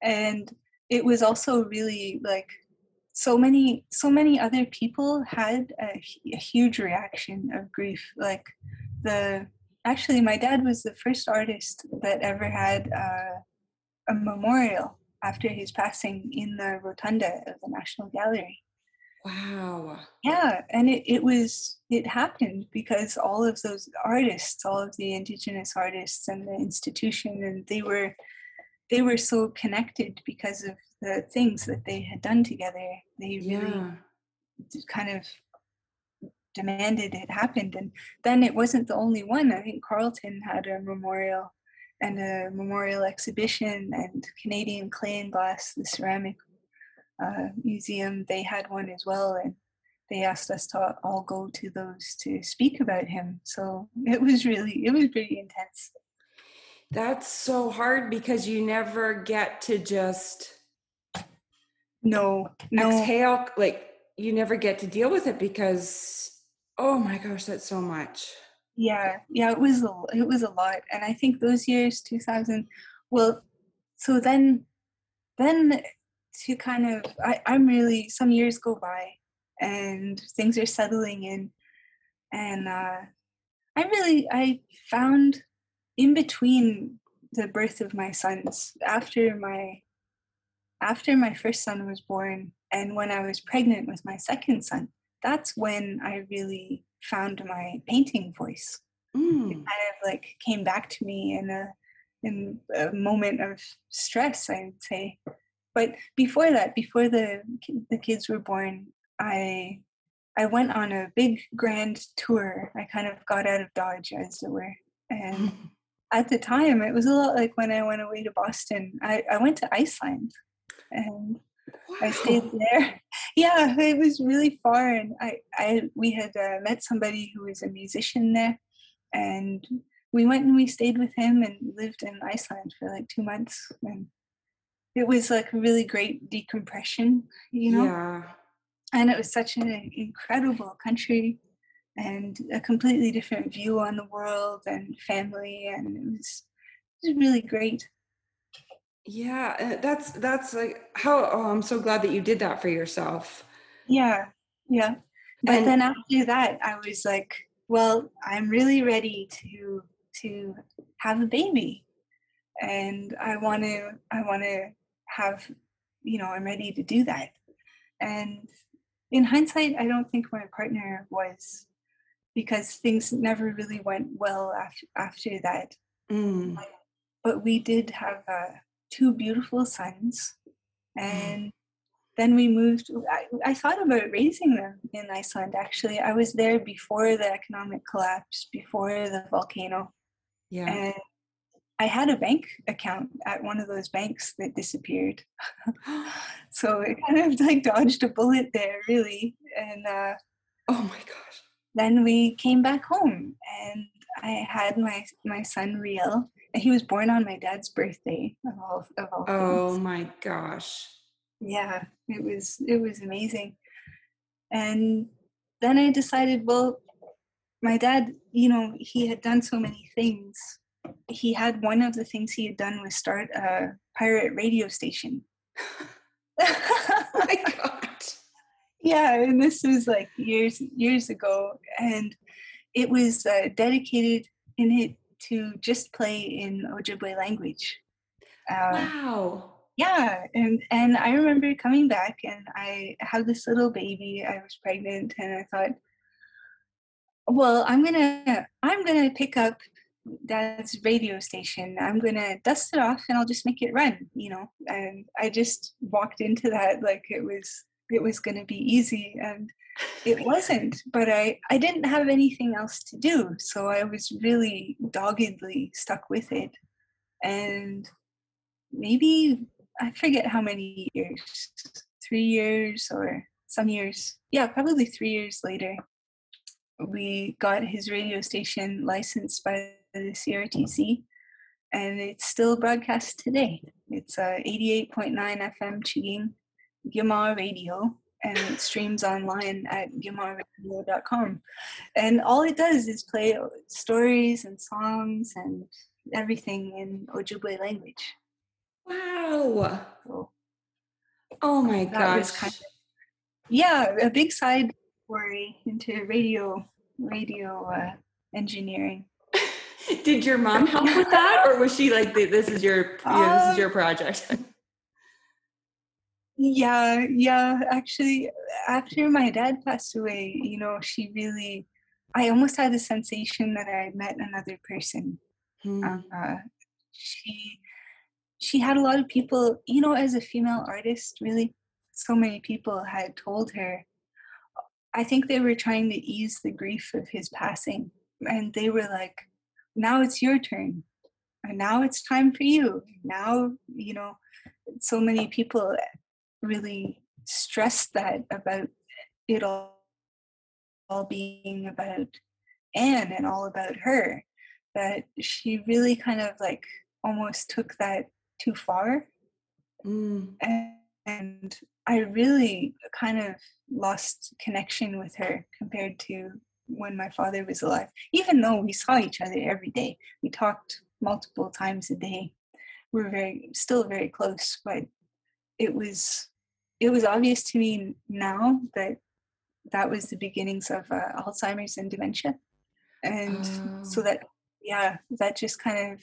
S2: And it was also really like so many so many other people had a, a huge reaction of grief like the actually my dad was the first artist that ever had uh, a memorial after his passing in the rotunda of the national gallery
S1: Wow.
S2: yeah and it, it was it happened because all of those artists all of the indigenous artists and the institution and they were they were so connected because of the things that they had done together. They really
S1: Yeah.
S2: kind of demanded it happened and then it wasn't the only one. I think Carleton had a memorial and a memorial exhibition and canadian clay and glass the ceramic uh, museum. They had one as well and they asked us to all go to those to speak about him. So it was really it was pretty intense
S1: That's so hard because you never get to just
S2: no no
S1: exhale. Like you never get to deal with it because, oh my gosh, that's so much.
S2: yeah yeah it was a, it was a lot and i think those years 2000 well so then then to kind of I, i'm really some years go by and things are settling in and uh i really i found in between the birth of my sons after my after my first son was born and when i was pregnant with my second son that's when i really found my painting voice.
S1: Mm.
S2: it kind of like came back to me in a in a moment of stress i would say. But before that before the the kids were born i i went on a big grand tour. I kind of got out of dodge as it were and [laughs] at the time it was a lot like when i went away to boston i, I went to iceland and I stayed there. [laughs] Yeah, it was really far, and I, I, we had uh, met somebody who was a musician there, and we went and we stayed with him and lived in Iceland for like two months, and it was like a really great decompression, you know.
S1: Yeah.
S2: And it was such an incredible country, and a completely different view on the world and family, and it was, it was really great.
S1: Yeah. uh, That's, that's like how, oh, I'm so glad that you did that for yourself.
S2: Yeah, yeah. But
S1: And-
S2: then after that, I was like, well, I'm really ready to to have a baby, and I want to I want to have, you know, I'm ready to do that. And in hindsight, I don't think my partner was, because things never really went well after after that.
S1: Mm.
S2: But we did have uh, two beautiful sons, and then we moved. I, I thought about raising them in Iceland. Actually, I was there before the economic collapse, before the volcano,
S1: Yeah.
S2: and I had a bank account at one of those banks that disappeared. [gasps] [laughs] so it kind of like dodged a bullet there, really. And uh,
S1: oh my gosh.
S2: Then we came back home and I had my my son Riel, he was born on my dad's birthday of all of all
S1: Oh things. my gosh.
S2: Yeah, it was it was amazing. And then I decided, well, my dad, you know, he had done so many things. He had one of the things he had done was start a pirate radio station. [laughs]
S1: oh my god.
S2: Yeah, and this was like years years ago, and it was uh, dedicated in it to just play in Ojibwe language.
S1: Uh, wow.
S2: Yeah, and and I remember coming back, and I had this little baby. I was pregnant, and I thought, well i'm gonna i'm gonna pick up dad's radio station i'm gonna dust it off and i'll just make it run you know and i just walked into that like it was it was gonna be easy and it wasn't but i i didn't have anything else to do so i was really doggedly stuck with it and maybe i forget how many years three years or some years yeah probably three years later we got his radio station licensed by the CRTC, and it's still broadcast today. It's uh, 88.9 FM M'Chigeeng Gimaa Radio, and it streams online at gimaaradio.com. And all it does is play stories and songs and everything in Ojibwe language.
S1: Wow. So, oh my gosh. Kind of,
S2: yeah, a big side worry into radio radio uh, engineering. [laughs]
S1: Did your mom help with that, or was she like, "This is your this is your uh, project"? [laughs]
S2: yeah, yeah. Actually, after my dad passed away, you know, she really, I almost had the sensation that I met another person. Hmm. Uh, she she had a lot of people, you know, as a female artist, really, so many people had told her I think they were trying to ease the grief of his passing. And they were like, now it's your turn. And now it's time for you. Now, you know, so many people really stressed that about it all, all being about Ann and all about her, that she really kind of like almost took that too far. Mm. And, and I really kind of lost connection with her compared to when my father was alive. Even though we saw each other every day, we talked multiple times a day. We are very still very close, but it was it was obvious to me now that that was the beginnings of uh, Alzheimer's and dementia, and oh. so that yeah, that just kind of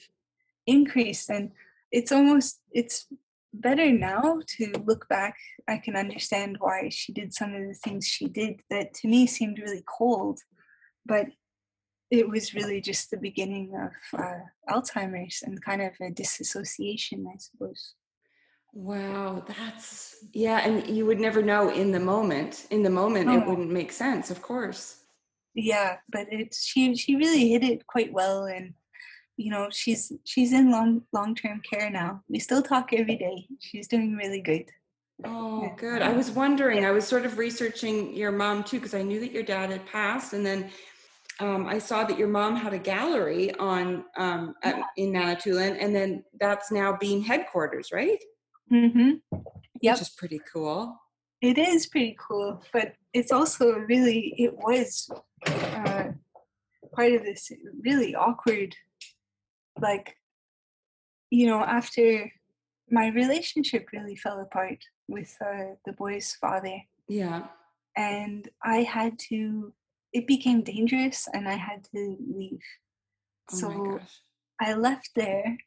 S2: increased, and it's almost it's better now to look back. I can understand why she did some of the things she did that to me seemed really cold, but it was really just the beginning of uh, Alzheimer's and kind of a disassociation, I suppose.
S1: Wow, that's yeah, and you would never know in the moment. In the moment, oh. it wouldn't make sense, of course.
S2: Yeah, but it's she she really hit it quite well, and you know she's she's in long long term care now we still talk every day she's doing really good
S1: oh good i was wondering i was sort of researching your mom too because i knew that your dad had passed and then um, I saw that your mom had a gallery on um, at, in Manitoulin, and then that's now Beam headquarters, right?
S2: Mm-hmm.
S1: Yeah, which is pretty cool.
S2: It is pretty cool, but it's also really it was uh, part of this really awkward like you know after my relationship really fell apart with uh, the boy's father.
S1: Yeah.
S2: And i had to it became dangerous and i had to leave. Oh so i left there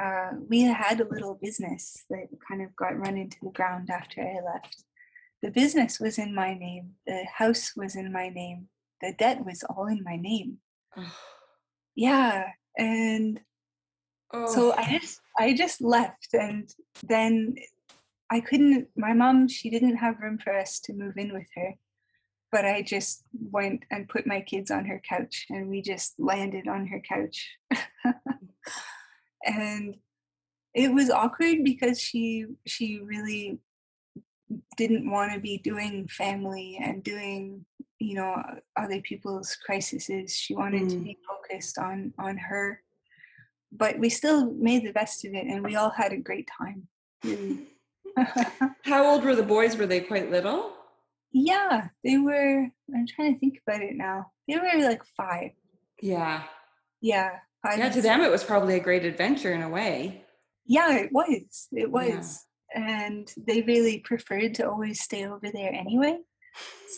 S2: uh, we had a little business that kind of got run into the ground after i left the business was in my name the house was in my name the debt was all in my name [sighs] yeah and Oh. So I just I just left and then I couldn't my mom she didn't have room for us to move in with her. But I just went and put my kids on her couch and we just landed on her couch. [laughs] and it was awkward because she she really didn't want to be doing family and doing you know other people's crises. She wanted mm. to be focused on on her. But we still made the best of it and we all had a great time. [laughs]
S1: How old were the boys? Were they quite little?
S2: Yeah they were i'm trying to think about it now. They were like five.
S1: Yeah.
S2: Yeah
S1: yeah to them it was probably a great adventure in a way.
S2: Yeah it was it was. Yeah. and they really preferred to always stay over there anyway.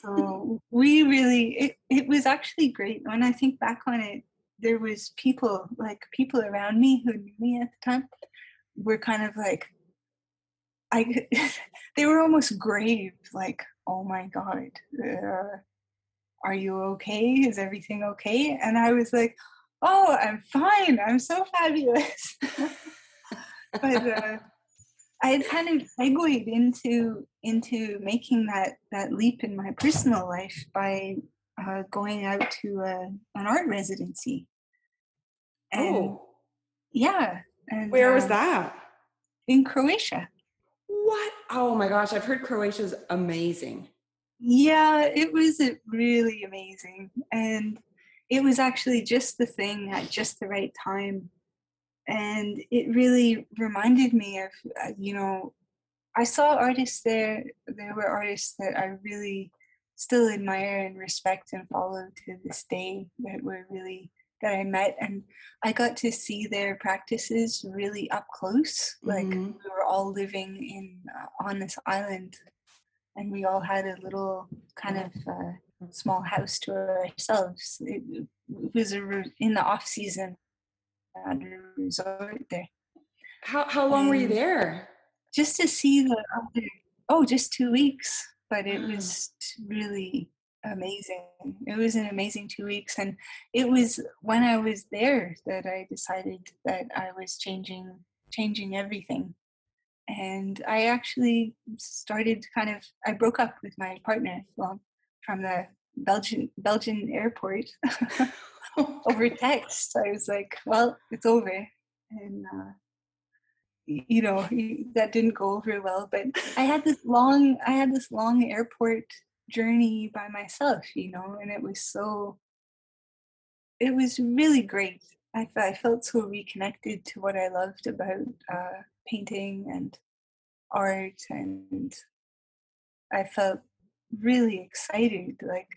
S2: So [laughs] we really it, it was actually great. When i think back on it there was people like people around me who knew me at the time were kind of like i [laughs] they were almost grave like oh my god uh, are you okay? Is everything okay? And i was like oh i'm fine i'm so fabulous [laughs] but uh, I had kind of segued into into making that that leap in my personal life by uh, going out to a, an art residency.
S1: And oh,
S2: yeah.
S1: And, Where uh, was that?
S2: In Croatia.
S1: What? Oh my gosh! I've heard Croatia's amazing.
S2: Yeah, it was really amazing, and it was actually just the thing at just the right time and it really reminded me of uh, you know i saw artists there there were artists that i really still admire and respect and follow to this day that were really that i met and i got to see their practices really up close like mm-hmm. we were all living in uh, on this island and we all had a little kind of uh, small house to ourselves it, was a, in the off season at a resort there.
S1: How how long were you there?
S2: Just to see the other. Oh, just two weeks, but it ah. was really amazing. It was an amazing two weeks, and it was when I was there that I decided that I was changing changing everything. And I actually started kind of. I broke up with my partner well, from the Belgian Belgian airport. [laughs] over [laughs] text. I was like, well, it's over. And, uh, you know, that didn't go over well. But I had this long, I had this long airport journey by myself, you know, and it was so, it was really great. I, I felt so reconnected to what I loved about uh, painting and art and I felt really excited, like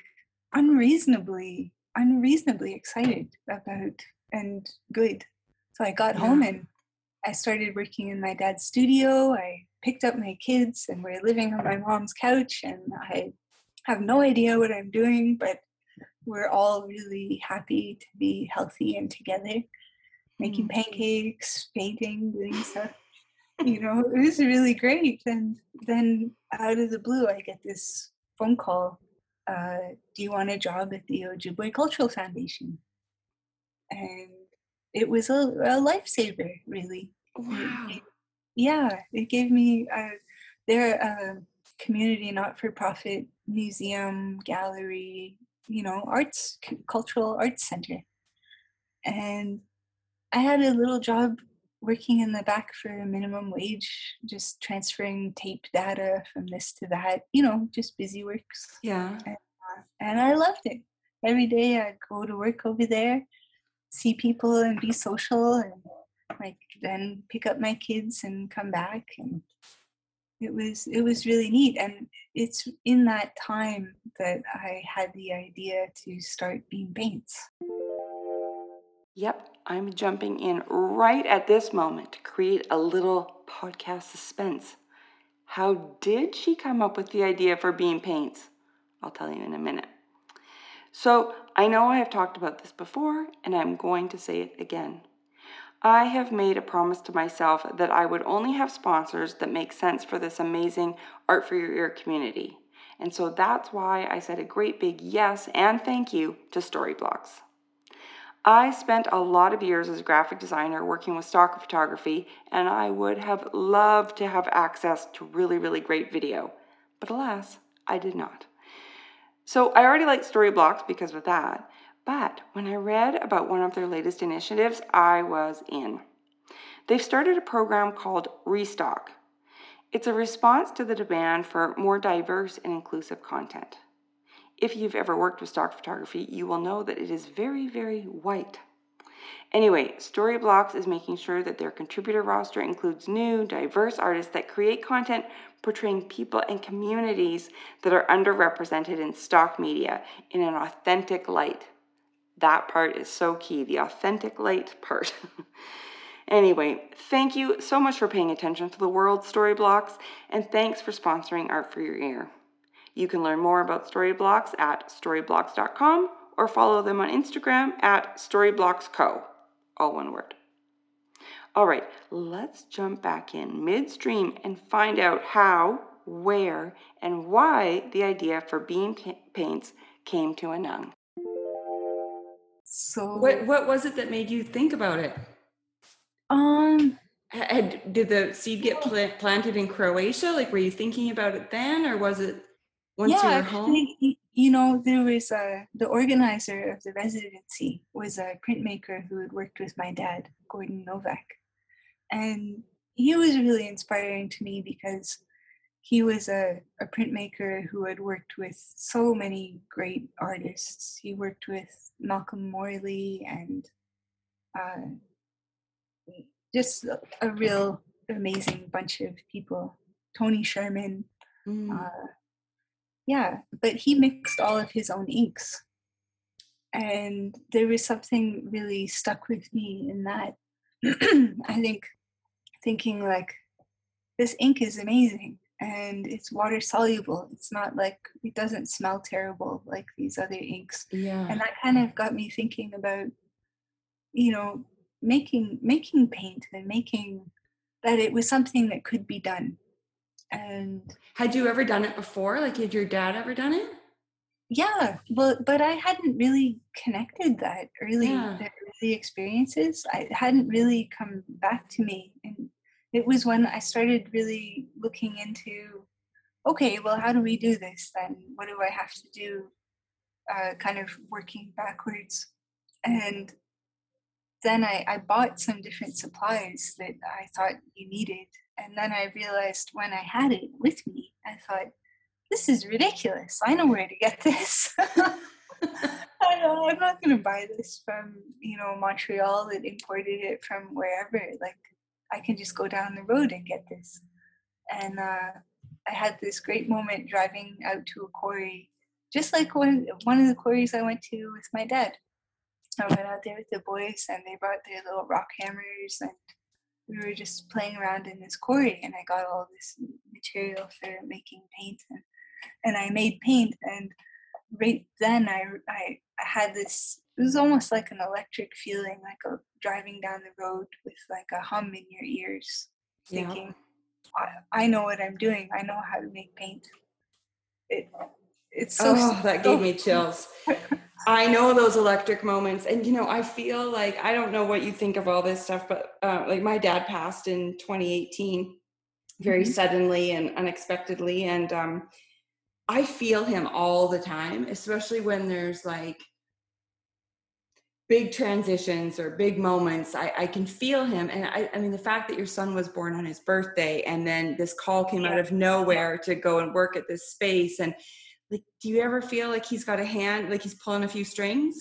S2: unreasonably unreasonably excited about and good. So I got yeah. home and I started working in my dad's studio. I picked up my kids and we're living on my mom's couch and I have no idea what I'm doing, but we're all really happy to be healthy and together, making mm-hmm. pancakes, painting, doing stuff. [laughs] you know, it was really great. And then out of the blue, I get this phone call uh, do you want a job at the Ojibwe Cultural Foundation? And it was a, a lifesaver, really.
S1: Wow.
S2: It, yeah, it gave me, uh, they're a community not-for-profit museum, gallery, you know, arts, cultural arts center. And I had a little job working in the back for a minimum wage, just transferring tape data from this to that, you know, just busy works.
S1: Yeah.
S2: And, uh, and I loved it. Every day I'd go to work over there, see people and be social and like then pick up my kids and come back and it was it was really neat and it's in that time that I had the idea to start Beam Paints.
S1: Yep, I'm jumping in right at this moment to create a little podcast suspense. How did she come up with the idea for Beam Paints? I'll tell you in a minute. So, I know I have talked about this before, and I'm going to say it again. I have made a promise to myself that I would only have sponsors that make sense for this amazing Art for Your Ear community. And so that's why I said a great big yes and thank you to Storyblocks. I spent a lot of years as a graphic designer working with stock photography, and I would have loved to have access to really, really great video. But alas, I did not. So I already liked Storyblocks because of that. But when I read about one of their latest initiatives, I was in. They've started a program called Restock. It's a response to the demand for more diverse and inclusive content. If you've ever worked with stock photography, you will know that it is very, very white. Anyway, Storyblocks is making sure that their contributor roster includes new, diverse artists that create content portraying people and communities that are underrepresented in stock media in an authentic light. That part is so key, the authentic light part. [laughs] anyway, thank you so much for paying attention to the world Storyblocks, and thanks for sponsoring Art for Your Ear. You can learn more about Storyblocks at storyblocks.com or follow them on Instagram at storyblocksco, all one word. All right, let's jump back in midstream and find out how, where, and why the idea for beam paints came to Anong. So, what what was it that made you think about it?
S2: Um,
S1: had did the seed get pl- planted in Croatia? Like, were you thinking about it then, or was it once yeah, you were home?
S2: you know, there was a the organizer of the residency was a printmaker who had worked with my dad, Gordon Novak, and he was really inspiring to me because he was a, a printmaker who had worked with so many great artists. He worked with Malcolm Morley and uh, just a real amazing bunch of people. Tony Sherman, mm. uh, yeah, but he mixed all of his own inks. And there was something really stuck with me in that. [clears throat] I think thinking like this ink is amazing and it's water soluble. It's not like it doesn't smell terrible like these other inks.
S1: Yeah.
S2: And that kind of got me thinking about, you know, making making paint and making that it was something that could be done and
S1: had you ever done it before? Like had your dad ever done it?
S2: Yeah well but i hadn't really connected that early yeah. the early experiences. I hadn't really come back to me. And it was when i started really looking into okay well how do we do this then? What do i have to do? Uh, kind of working backwards. And then I, I bought some different supplies that i thought you needed and then I realized when I had it with me, I thought, this is ridiculous. I know where to get [laughs] this. I know I'm not gonna buy this from, you know, Montreal that imported it from wherever. Like I can just go down the road and get this. And uh, I had this great moment driving out to a quarry, just like one one of the quarries I went to with my dad. I went out there with the boys and they brought their little rock hammers and we were just playing around in this quarry and I got all this material for making paint and, and I made paint and right then I, I, I had this it was almost like an electric feeling like a driving down the road with like a hum in your ears thinking yeah. I, I know what I'm doing I know how to make paint it it's so
S1: oh, that gave me chills [laughs] I know those electric moments. And, you know, I feel like, I don't know what you think of all this stuff, but uh, like my dad passed in 2018 very mm-hmm. suddenly and unexpectedly. And um, I feel him all the time, especially when there's like big transitions or big moments. I, I can feel him. And I, I mean, the fact that your son was born on his birthday and then this call came out of nowhere to go and work at this space and, like do you ever feel like he's got a hand like he's pulling a few strings?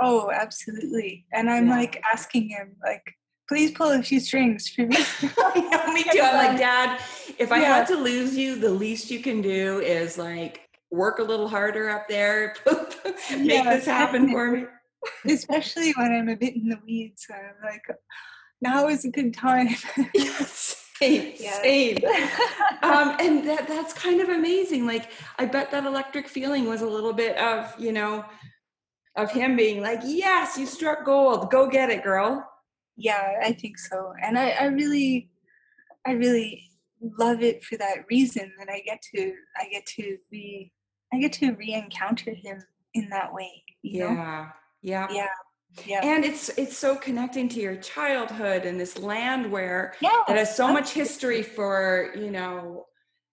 S2: Oh absolutely. And i'm yeah. like asking him like please pull a few strings for me. [laughs] [laughs]
S1: Me too. I'm like dad if i yeah. had to lose you the least you can do is like work a little harder up there [laughs] make yeah, this happen for me.
S2: especially when i'm a bit in the weeds i'm like now is a good time.
S1: Yes same, yeah. same. [laughs] um, and that that's kind of amazing. Like I bet that electric feeling was a little bit of you know of him being like, "Yes, you struck gold. Go get it, girl."
S2: Yeah, I think so. And I, I really, I really love it for that reason that I get to I get to be I get to re-encounter him in that way.
S1: yeah.
S2: Know?
S1: Yeah.
S2: Yeah yeah.
S1: and it's it's so connecting to your childhood and this land where yeah, it has so much history for you know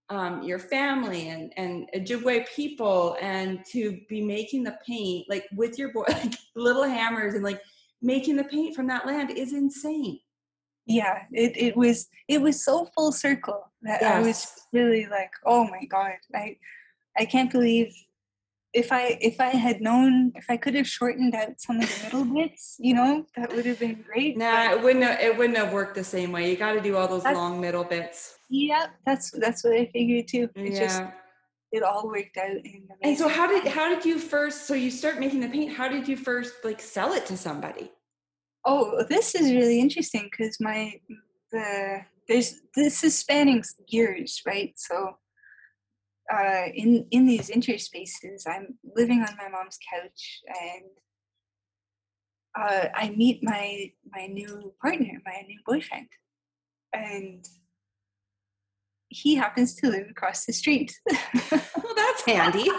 S1: um, your family and and Ojibwe people and to be making the paint like with your boy [laughs] like little hammers and like making the paint from that land is insane.
S2: Yeah it, it was it was so full circle that i was really like oh my god i i can't believe if i if i had known if i could have shortened out some of the middle bits you know that would have been great
S1: Nah, it wouldn't have, it wouldn't have worked the same way. You got to do all those
S2: That's-
S1: long middle bits.
S2: Yep, that's that's what i figured too it
S1: Yeah.
S2: just it all worked out in
S1: and so how did how did you first so you start making the paint how did you first like sell it to somebody
S2: Oh, this is really interesting because my the there's this is spanning years, right? So uh, in in these interspaces, I'm living on my mom's couch, and uh, I meet my my new partner, my new boyfriend, and he happens to live across the street.
S1: well that's handy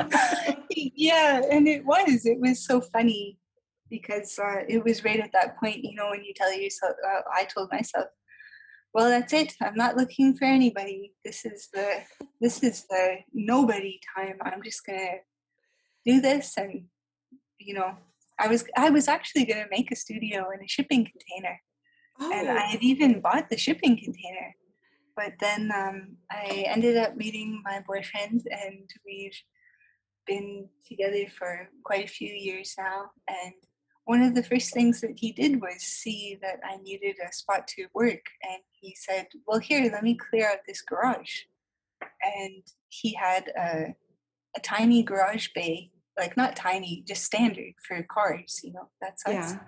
S1: [laughs]
S2: yeah, and it was. It was so funny because uh, it was right at that point, you know, when you tell yourself, uh, I told myself, well, that's it. I'm not looking for anybody. This is the this is the nobody time. I'm just gonna do this, and you know, I was I was actually gonna make a studio in a shipping container, and I
S1: oh
S2: had even bought the shipping container. But then um, I ended up meeting my boyfriend, and we've been together for quite a few years now. And one of the first things that he did was see that I needed a spot to work. And he said, Well, here, let me clear out this garage. And he had a, a tiny garage bay, like not tiny, just standard for cars, you know, that size.
S1: yeah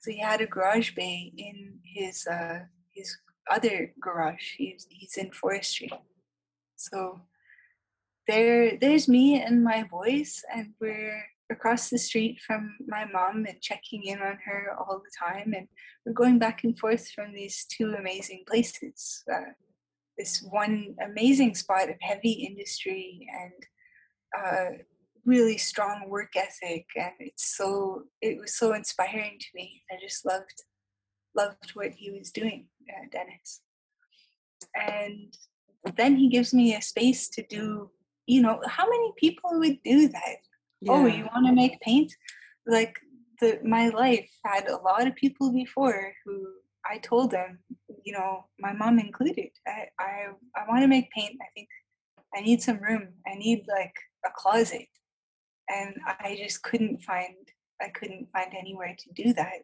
S2: So he had a garage bay in his uh, his other garage. He's he's in forestry. So there there's me and my boys, and we're across the street from my mom and checking in on her all the time, and we're going back and forth from these two amazing places. Uh, this one amazing spot of heavy industry and uh, really strong work ethic and it's so it was so inspiring to me i just loved loved what he was doing uh, dennis and then he gives me a space to do you know how many people would do that oh you want to make paint? Like the my life had a lot of people before who i told them you know my mom included i i, I want to make paint. I think i need some room. I need like a closet. And i just couldn't find i couldn't find anywhere to do that.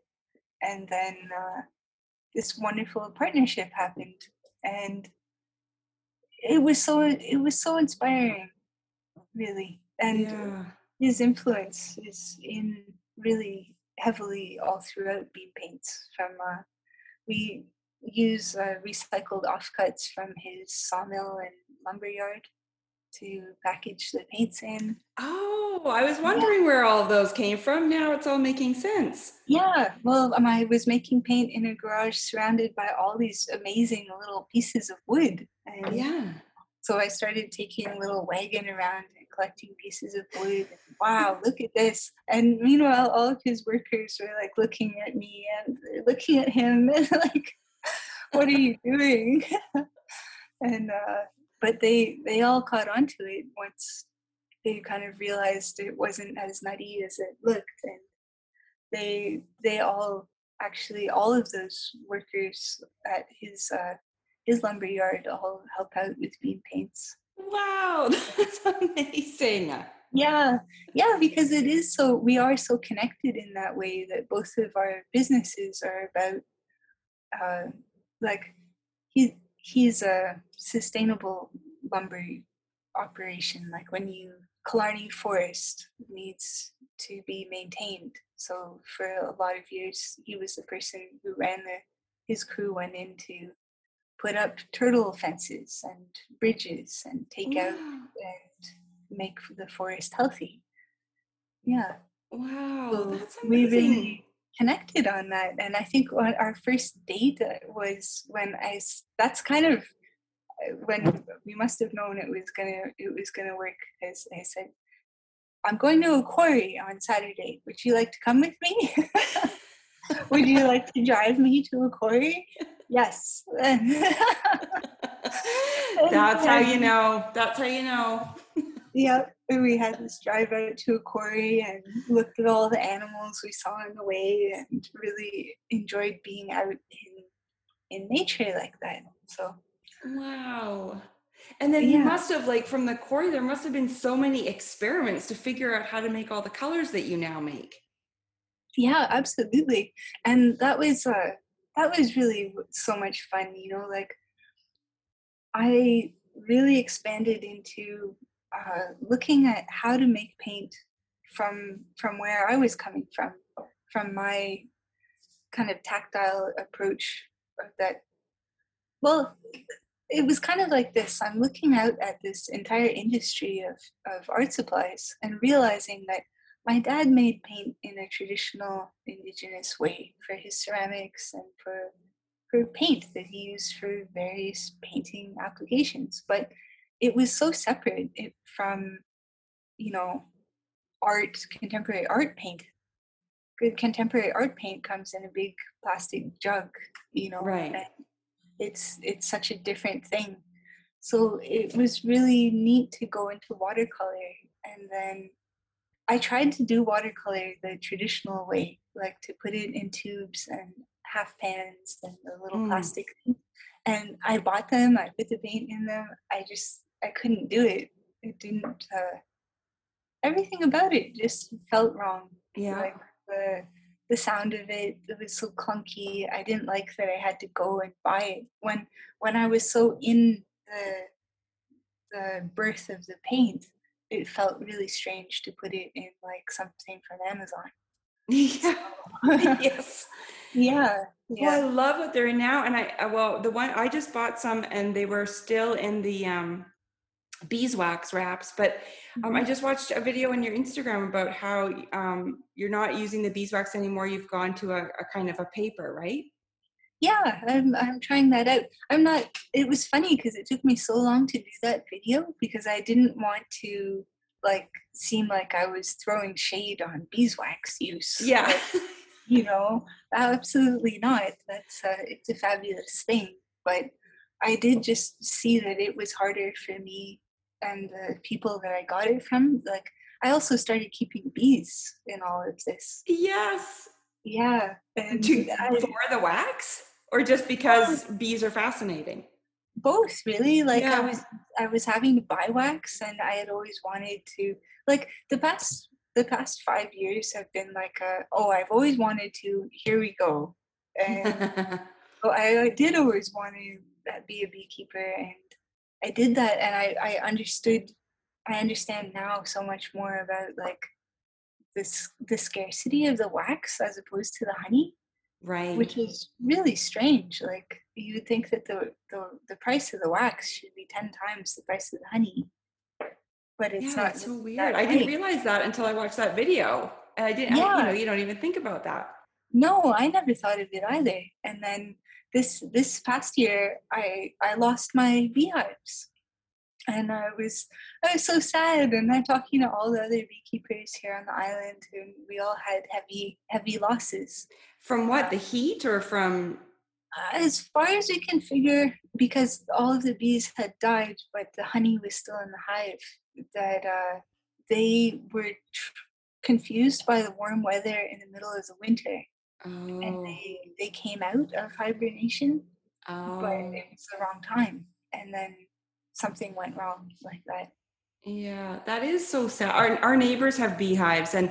S2: And then uh, this wonderful partnership happened and it was so it was so inspiring really. And
S1: yeah
S2: his influence is in really heavily all throughout beam paints from uh, we use uh, recycled offcuts from his sawmill and lumber yard to package the paints in.
S1: Oh i was wondering where all of those came from. Now it's all making sense.
S2: Yeah well um, i was making paint in a garage surrounded by all these amazing little pieces of wood and
S1: yeah.
S2: So I started taking a little wagon around collecting pieces of wood. Wow, look at this. And meanwhile, all of his workers were like looking at me and looking at him [laughs] and like, what are you doing? [laughs] and, uh, but they, they all caught on to it once they kind of realized it wasn't as nutty as it looked. And they, they all actually, all of those workers at his, uh, his lumber yard all help out with beam paints.
S1: Wow [laughs] that's amazing
S2: Yeah, yeah, because it is so we are so connected in that way that both of our businesses are about uh like he he's a sustainable lumber operation. Like when you Killarney Forest needs to be maintained. So for a lot of years he was the person who ran the his crew went in to put up turtle fences and bridges and take out and make the forest healthy. Yeah,
S1: Wow,
S2: so
S1: that's
S2: we
S1: amazing.
S2: really connected on that, and I think on our first date was when I. That's kind of uh, when we must have known it was gonna it was gonna work. As I said, I'm going to a quarry on Saturday. Would you like to come with me? [laughs] Would you like to drive me to a quarry? Yes. [laughs]
S1: That's how you know. That's how you know. [laughs]
S2: Yeah, and we had this drive out to a quarry and looked at all the animals we saw on the way and really enjoyed being out in in nature like that. So
S1: wow. And then yeah. you must have like from the quarry there must have been so many experiments to figure out how to make all the colors that you now make.
S2: Yeah, absolutely. And that was uh that was really so much fun, you know, like I really expanded into uh, looking at how to make paint from from where I was coming from, from my kind of tactile approach that. Well it was kind of like this i'm looking out at this entire industry of, of art supplies and realizing that my dad made paint in a traditional indigenous way for his ceramics and for for paint that he used for various painting applications but it was so separate from you know art contemporary art paint. Good contemporary art paint comes in a big plastic jug you know
S1: right.
S2: it's it's such a different thing. So it was really neat to go into watercolor and then i tried to do watercolor the traditional way like to put it in tubes and half pans and the little mm. plastic thing. and i bought them i put the paint in them i just i couldn't do it it didn't uh, everything about it just felt wrong
S1: yeah
S2: like the the sound of it it was so clunky i didn't like that i had to go and buy it when when i was so in the the birth of the paint it felt really strange to put it in like something from amazon [laughs]
S1: yeah [laughs] [laughs] yes
S2: yeah,
S1: yeah. Well, I love what they're in now, and I well the one I just bought some, and they were still in the um beeswax wraps. But um, I mm-hmm. just watched a video on your Instagram about how um, you're not using the beeswax anymore. You've gone to a, a kind of a paper, right?
S2: Yeah, I'm I'm trying that out. I'm not. It was funny because it took me so long to do that video because I didn't want to like seem like I was throwing shade on beeswax use.
S1: Yeah.
S2: You know, absolutely not. That's a, it's a fabulous thing, but I did just see that it was harder for me and the people that I got it from, like I also started keeping bees in all of this.
S1: Yes.
S2: Yeah.
S1: And Do, I, for the wax, or just because bees are fascinating?
S2: Both, really. Like yeah. I was, I was having to buy wax, and I had always wanted to. Like the past, the past five years have been like a. Oh, I've always wanted to. Here we go. And [laughs] I, I did always want to be a beekeeper, and I did that and I, I understood I understand now so much more about like this the scarcity of the wax as opposed to the honey.
S1: Right.
S2: Which is really strange. Like you would think that the, the the price of the wax should be ten times the price of the honey. But it's
S1: yeah,
S2: not
S1: so weird. I didn't realize that until I watched that video. And I didn't yeah. I, you know, you don't even think about that.
S2: No, I never thought of it either. And then this this past year I I lost my beehives. And I was I was so sad and I'm talking to all the other beekeepers here on the island and we all had heavy heavy losses.
S1: From what? The heat or from
S2: uh, as far as we can figure, because all of the bees had died, but the honey was still in the hive, that uh, they were tr- confused by the warm weather in the middle of the winter
S1: Oh.
S2: And they, they came out of hibernation,
S1: oh.
S2: but it was the wrong time. And then something went wrong like that.
S1: Yeah, that is so sad. Our, our neighbors have beehives and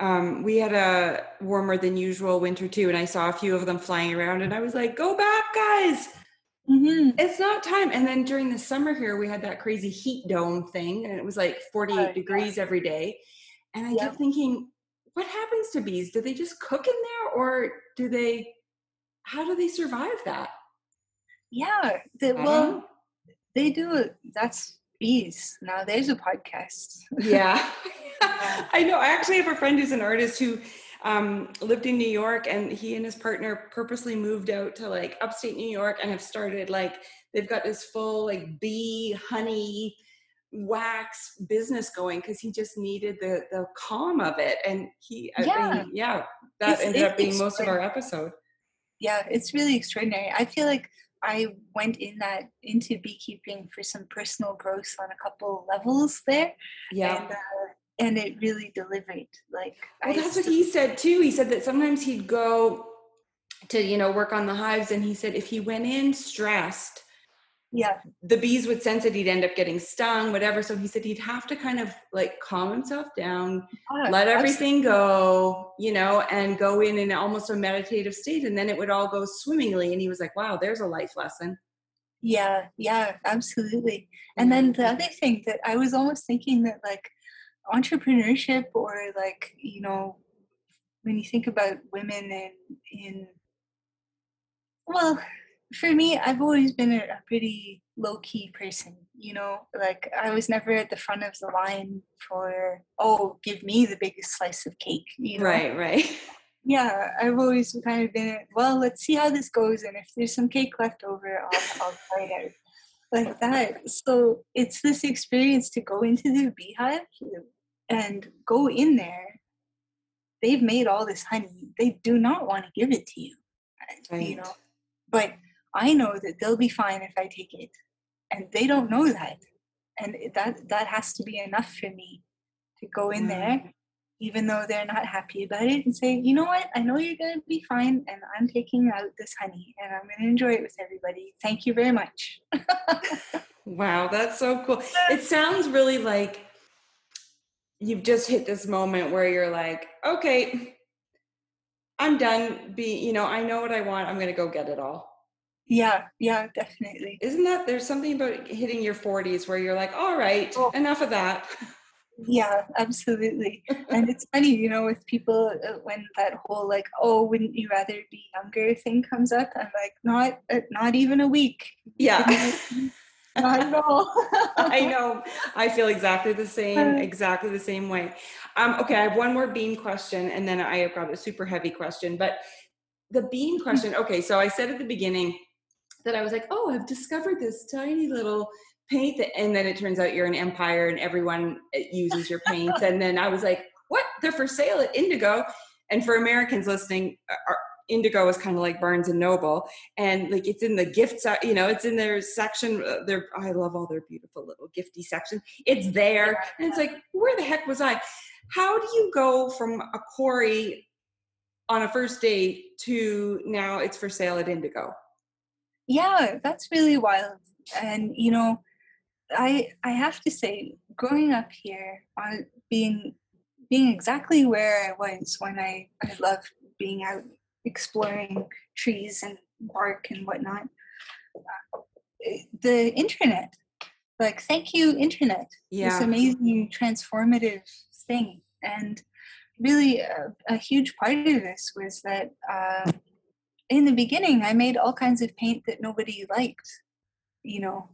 S1: um, we had a warmer than usual winter too. And I saw a few of them flying around and I was like, go back guys.
S2: Mm-hmm.
S1: It's not time. And then during the summer here, we had that crazy heat dome thing and it was like 48 degrees yeah. every day. And I yep. kept thinking, what happens to bees? Do they just cook in there or do they, how do they survive that?
S2: Yeah, they, well, they do it. That's bees. Now there's a podcast.
S1: yeah. [laughs] [laughs] I know. I actually have a friend who's an artist who um, lived in New York and he and his partner purposely moved out to like upstate New York and have started like, they've got this full like bee, honey, wax business going because he just needed the the calm of it and he yeah, I mean, yeah that it's, ended up being most of our episode
S2: yeah it's really extraordinary i feel like i went in that into beekeeping for some personal growth on a couple levels there.
S1: Yeah.
S2: And, uh, and it really delivered like
S1: well, that's what he said too. He said that sometimes he'd go to you know work on the hives and he said if he went in stressed
S2: yeah.
S1: The bees would sense it he'd end up getting stung whatever. So he said he'd have to kind of like calm himself down let everything go you know and go in in almost a meditative state. And then it would all go swimmingly. And he was like wow there's a life lesson.
S2: Yeah, yeah, absolutely. And then mm-hmm. the other thing that I was almost thinking that like entrepreneurship or like, you know, when you think about women in in well, for me, I've always been a, a pretty low key person, you know, like I was never at the front of the line for, oh, give me the biggest slice of cake, you know.
S1: right right [laughs]
S2: Yeah, I've always kind of been, well, let's see how this goes. And if there's some cake left over, I'll, I'll try it out like that. So it's this experience to go into the beehive and go in there. They've made all this honey. They do not want to give it to you, uh, you know. But I know that they'll be fine if I take it, and they don't know that, and that that has to be enough for me to go in there mm. even though they're not happy about it and say, you know what, I know you're going to be fine and I'm taking out this honey and I'm going to enjoy it with everybody. Thank you very much.
S1: Wow, that's so cool. [laughs] It sounds really like you've just hit this moment where you're like, okay, I'm done. Be, you know, I know what I want. I'm going to go get it all.
S2: Yeah, yeah, definitely.
S1: Isn't that there's something about hitting your 40s where you're like, all right,
S2: Oh.
S1: enough of that.
S2: Yeah, absolutely. and it's funny, you know, with people uh, when that whole like, oh, wouldn't you rather be younger thing comes up. I'm like, not, uh, not even a week.
S1: Yeah. [laughs]
S2: Not at all.
S1: I know. I feel exactly the same, exactly the same way. Um, okay, I have one more bean question, and then I have got a super heavy question. But the bean question, okay, so I said at the beginning that I was like, oh, I've discovered this tiny little paint, that, and then it turns out you're an empire and everyone uh, uses your paints. and then I was like, what? They're for sale at Indigo. And for Americans listening, our- Indigo is kind of like Barnes and Noble, and like it's in the gift, se- you know, it's in their section. uh, Their I love all their beautiful little gifty section. It's there, and it's like, where the heck was I? How do you go from a quarry on a first date to now it's for sale at Indigo?
S2: Yeah that's really wild. And you know i i have to say growing up here on being being exactly where i was when i i loved being out exploring trees and bark and whatnot uh, the internet like thank you internet. This amazing transformative thing. And really a, a huge part of this was that uh, in the beginning i made all kinds of paint that nobody liked you know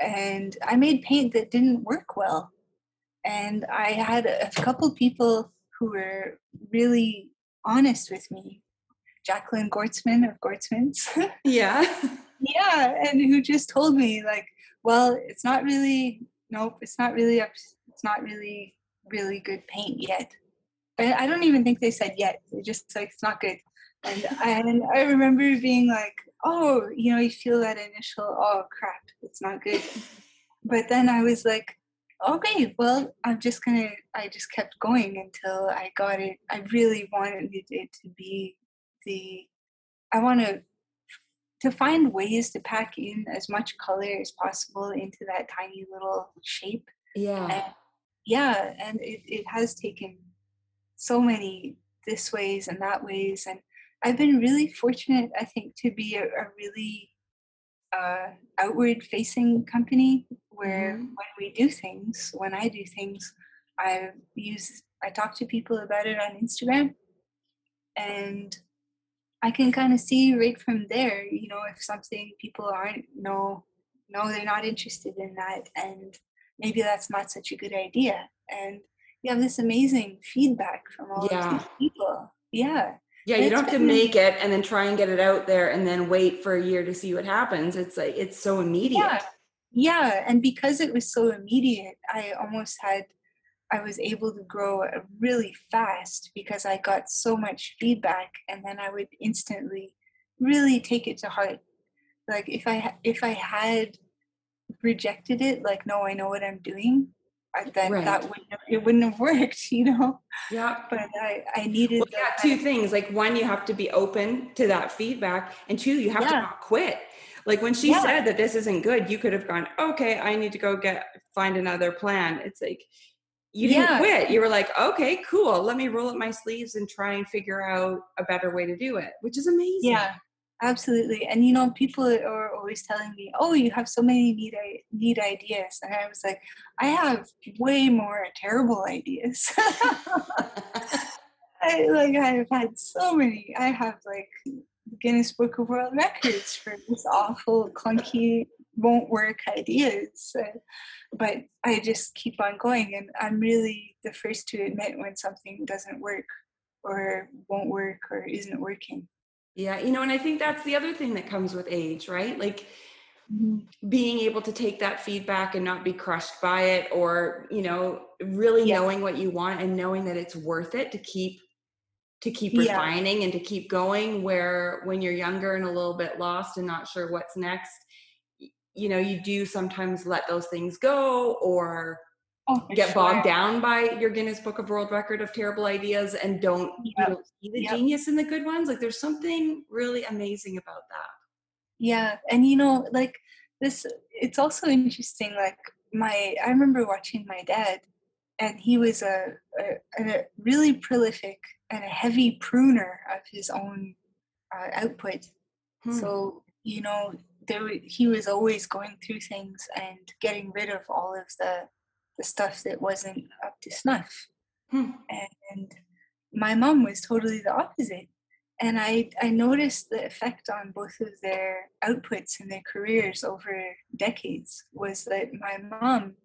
S2: and i made paint that didn't work well. And i had a couple people who were really honest with me jacqueline Gwartzman of Gwartzman's [laughs]
S1: yeah,
S2: yeah and who just told me like well it's not really nope it's not really up it's not really really good paint yet. And i don't even think they said yet they just like it's not good and and i remember being like oh you know you feel that initial oh crap it's not good. But then i was like okay well i'm just gonna i just kept going until i got it. I really wanted it to be the i want to to find ways to pack in as much color as possible into that tiny little shape.
S1: Yeah,
S2: and yeah and it, it has taken so many this ways and that ways and i've been really fortunate i think to be a, a really uh, outward facing company where
S1: Mhm.
S2: when we do things when i do things i use i talk to people about it on instagram and i can kind of see right from there you know if something people aren't no no they're not interested in that and maybe that's not such a good idea and you have this amazing feedback from all
S1: Yeah.
S2: these people yeah
S1: yeah. You don't have to make it and then try and get it out there and then wait for a year to see what happens. It's like it's so immediate.
S2: Yeah. yeah and because it was so immediate i almost had i was able to grow really fast because i got so much feedback and then i would instantly really take it to heart like if i if i had rejected it like no i know what i'm doing then right. that wouldn't have, it wouldn't have worked, [laughs] you know.
S1: Yeah.
S2: But I I needed.
S1: Well, yeah, two things. Like one, you have to be open to that feedback, and two, you have yeah. to not quit. Like when she yeah. said that this isn't good, you could have gone, okay, I need to go get find another plan. It's like you didn't yeah. quit. You were like, okay, cool. Let me roll up my sleeves and try and figure out a better way to do it, which is amazing.
S2: Yeah, absolutely. And you know, people are always telling me, "Oh, you have so many neat neat ideas," and I was like, "I have way more terrible ideas." [laughs] I like I've had so many. I have like Guinness Book of World Records for this awful, clunky, won't work ideas. But I just keep on going, and I'm really the first to admit when something doesn't work or won't work or isn't working.
S1: Yeah, you know, and I think that's the other thing that comes with age, right? Like mm-hmm. being able to take that feedback and not be crushed by it, or, you know, really yeah. knowing what you want and knowing that it's worth it to keep to keep refining yeah. and to keep going where when you're younger and a little bit lost and not sure what's next you know you do sometimes let those things go or oh, get sure. bogged down by your Guinness Book of World Record of terrible ideas and don't, yep. you don't see the yep. genius in the good ones. Like there's something really amazing about that.
S2: Yeah. And you know, like this it's also interesting, like my I remember watching my dad and he was a, a, a really prolific and a heavy pruner of his own uh, output. Hmm. So you know, there he was always going through things and getting rid of all of the the stuff that wasn't up to snuff. Hmm. And my mom was totally the opposite. And I, I noticed the effect on both of their outputs and their careers over decades was that my mom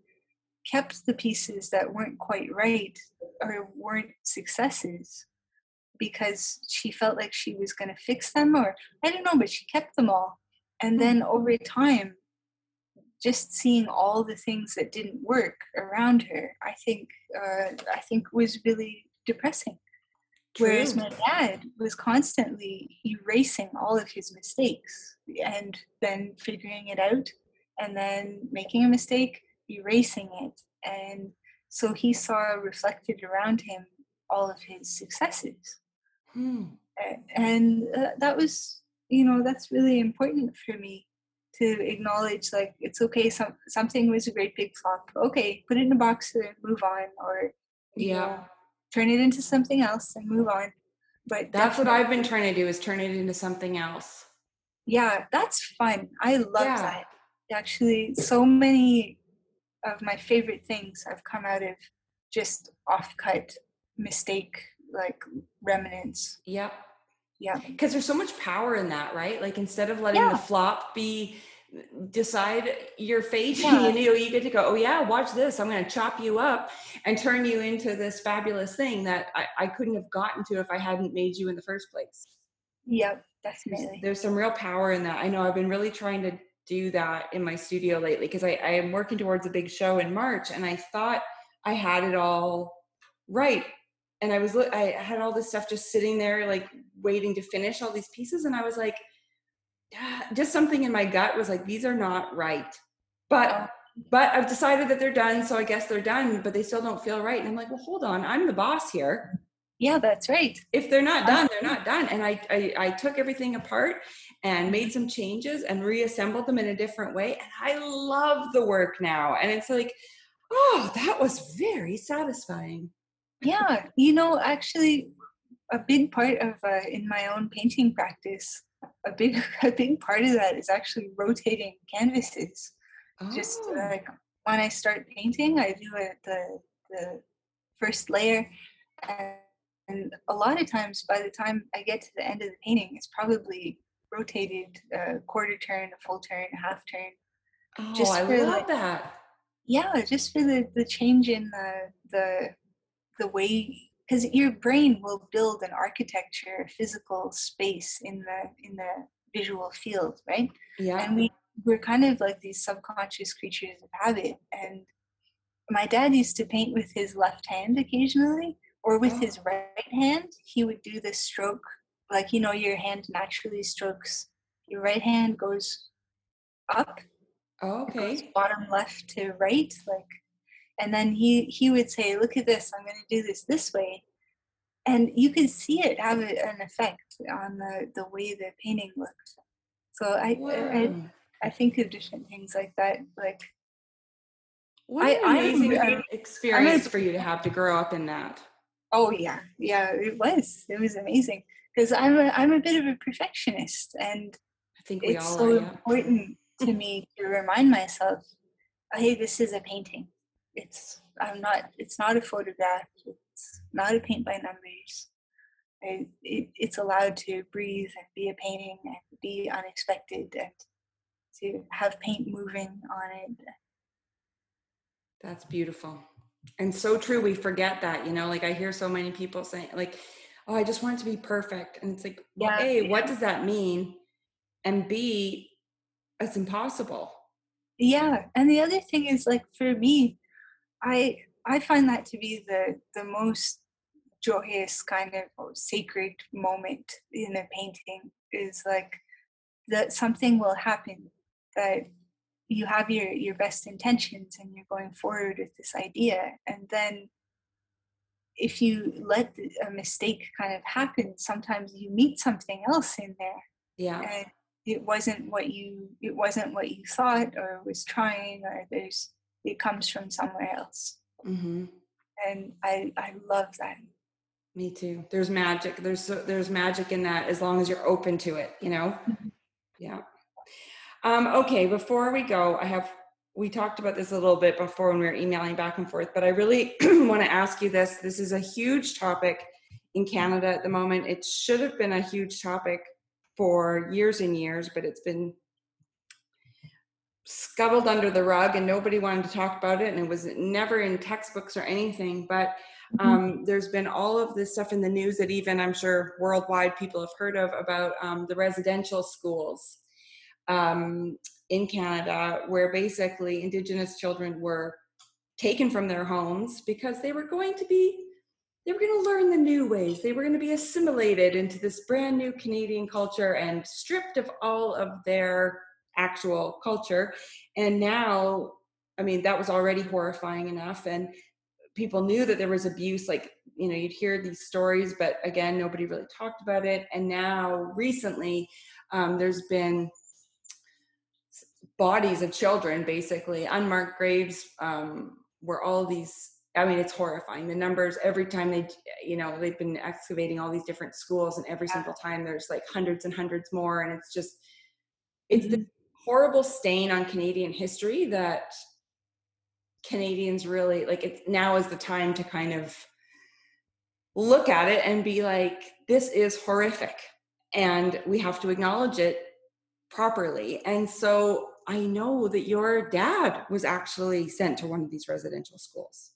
S2: kept the pieces that weren't quite right or weren't successes because she felt like she was going to fix them or I don't know, but she kept them all. And then mm-hmm. over time, just seeing all the things that didn't work around her, I think, uh, I think was really depressing. True. Whereas my dad was constantly erasing all of his mistakes and then figuring it out and then making a mistake, erasing it. And so he saw reflected around him all of his successes. Hmm. And uh, that was you know that's really important for me to acknowledge like it's okay some something was a great big flop. Okay put it in a box and move on or yeah. know, turn it into something else and move on. But
S1: that's what i've been trying to do is turn it into something else.
S2: Yeah that's fun. I love yeah. that. Actually so many of my favorite things have come out of just off cut mistake like remnants.
S1: Yep
S2: yeah
S1: because there's so much power in that right? Like instead of letting yeah. the flop be mm, decide your fate [laughs] yeah. you know you get to go oh yeah watch this i'm going to chop you up and turn you into this fabulous thing that I, I couldn't have gotten to if i hadn't made you in the first place.
S2: Yep definitely.
S1: there's, there's some real power in that. I know i've been really trying to do that in my studio lately because I, I am working towards a big show in march and i thought i had it all right and I was I had all this stuff just sitting there like waiting to finish all these pieces and I was like ah, just something in my gut was like these are not right. But oh. but I've decided that they're done so I guess they're done but they still don't feel right and I'm like well hold on I'm the boss here.
S2: Yeah that's right.
S1: If they're not done they're not done and I, I i took everything apart and made some changes and reassembled them in a different way and i love the work now and it's like oh that was very satisfying
S2: yeah you know actually a big part of uh, in my own painting practice a big [laughs] a big part of that is actually rotating canvases oh. just like when i start painting i do it the the first layer and, and a lot of times by the time i get to the end of the painting it's probably rotated a quarter turn a full turn a half turn
S1: oh just i love like, that
S2: yeah just for the the change in the the the way because your brain will build an architecture a physical space in the in the visual field right?
S1: Yeah.
S2: And we we're kind of like these subconscious creatures of habit and my dad used to paint with his left hand occasionally or with oh. his right hand. He would do this stroke like you know your hand naturally strokes your right hand goes up
S1: oh, okay.
S2: bottom left to right like and then he he would say look at this i'm going to do this this way. And you could see it have a, an effect on the the way the painting looked so I, I i think of different things like that like
S1: what an I, amazing I'm, um, experience I'm for you to have to grow up in that.
S2: Oh yeah. Yeah it was it was amazing. Because i'm a i'm a bit of a perfectionist and
S1: i think it's
S2: so
S1: are, yeah.
S2: important to [laughs] me to remind myself hey this is a painting it's i'm not it's not a photograph it's not a paint by numbers. It, it, it's allowed to breathe and be a painting and be unexpected and to have paint moving on it.
S1: That's beautiful. And so true we forget that you know like i hear so many people saying like oh i just want it to be perfect and it's like well, yeah, a yeah. what does that mean? And b it's impossible.
S2: Yeah and the other thing is like for me i i find that to be the the most joyous kind of sacred moment in a painting is like that something will happen that you have your your best intentions and you're going forward with this idea and then if you let a mistake kind of happen sometimes you meet something else in there.
S1: Yeah.
S2: And it wasn't what you it wasn't what you thought or was trying or there's it comes from somewhere else
S1: mm-hmm.
S2: and i i love that
S1: me too there's magic there's there's magic in that as long as you're open to it you know mm-hmm. yeah um, okay, before we go, I have we talked about this a little bit before when we were emailing back and forth, but I really [clears throat] want to ask you this. This is a huge topic in Canada at the moment. It should have been a huge topic for years and years, but it's been scuttled under the rug and nobody wanted to talk about it and it was never in textbooks or anything but mm-hmm. um, there's been all of this stuff in the news that even i'm sure worldwide people have heard of about um, the residential schools um, in Canada where basically Indigenous children were taken from their homes because they were going to be they were going to learn the new ways they were going to be assimilated into this brand new canadian culture and stripped of all of their actual culture and now i mean that was already horrifying enough and people knew that there was abuse like you know you'd hear these stories but again nobody really talked about it and now recently um, there's been bodies of children, basically unmarked graves, um, where all these. I mean, it's horrifying. The numbers every time they, you know, they've been excavating all these different schools, and every single time there's like hundreds and hundreds more, and it's just, it's the horrible stain on Canadian history that Canadians really like. It now is the time to kind of look at it and be like, this is horrific, and we have to acknowledge it properly. And so I know that your dad was actually sent to one of these residential schools.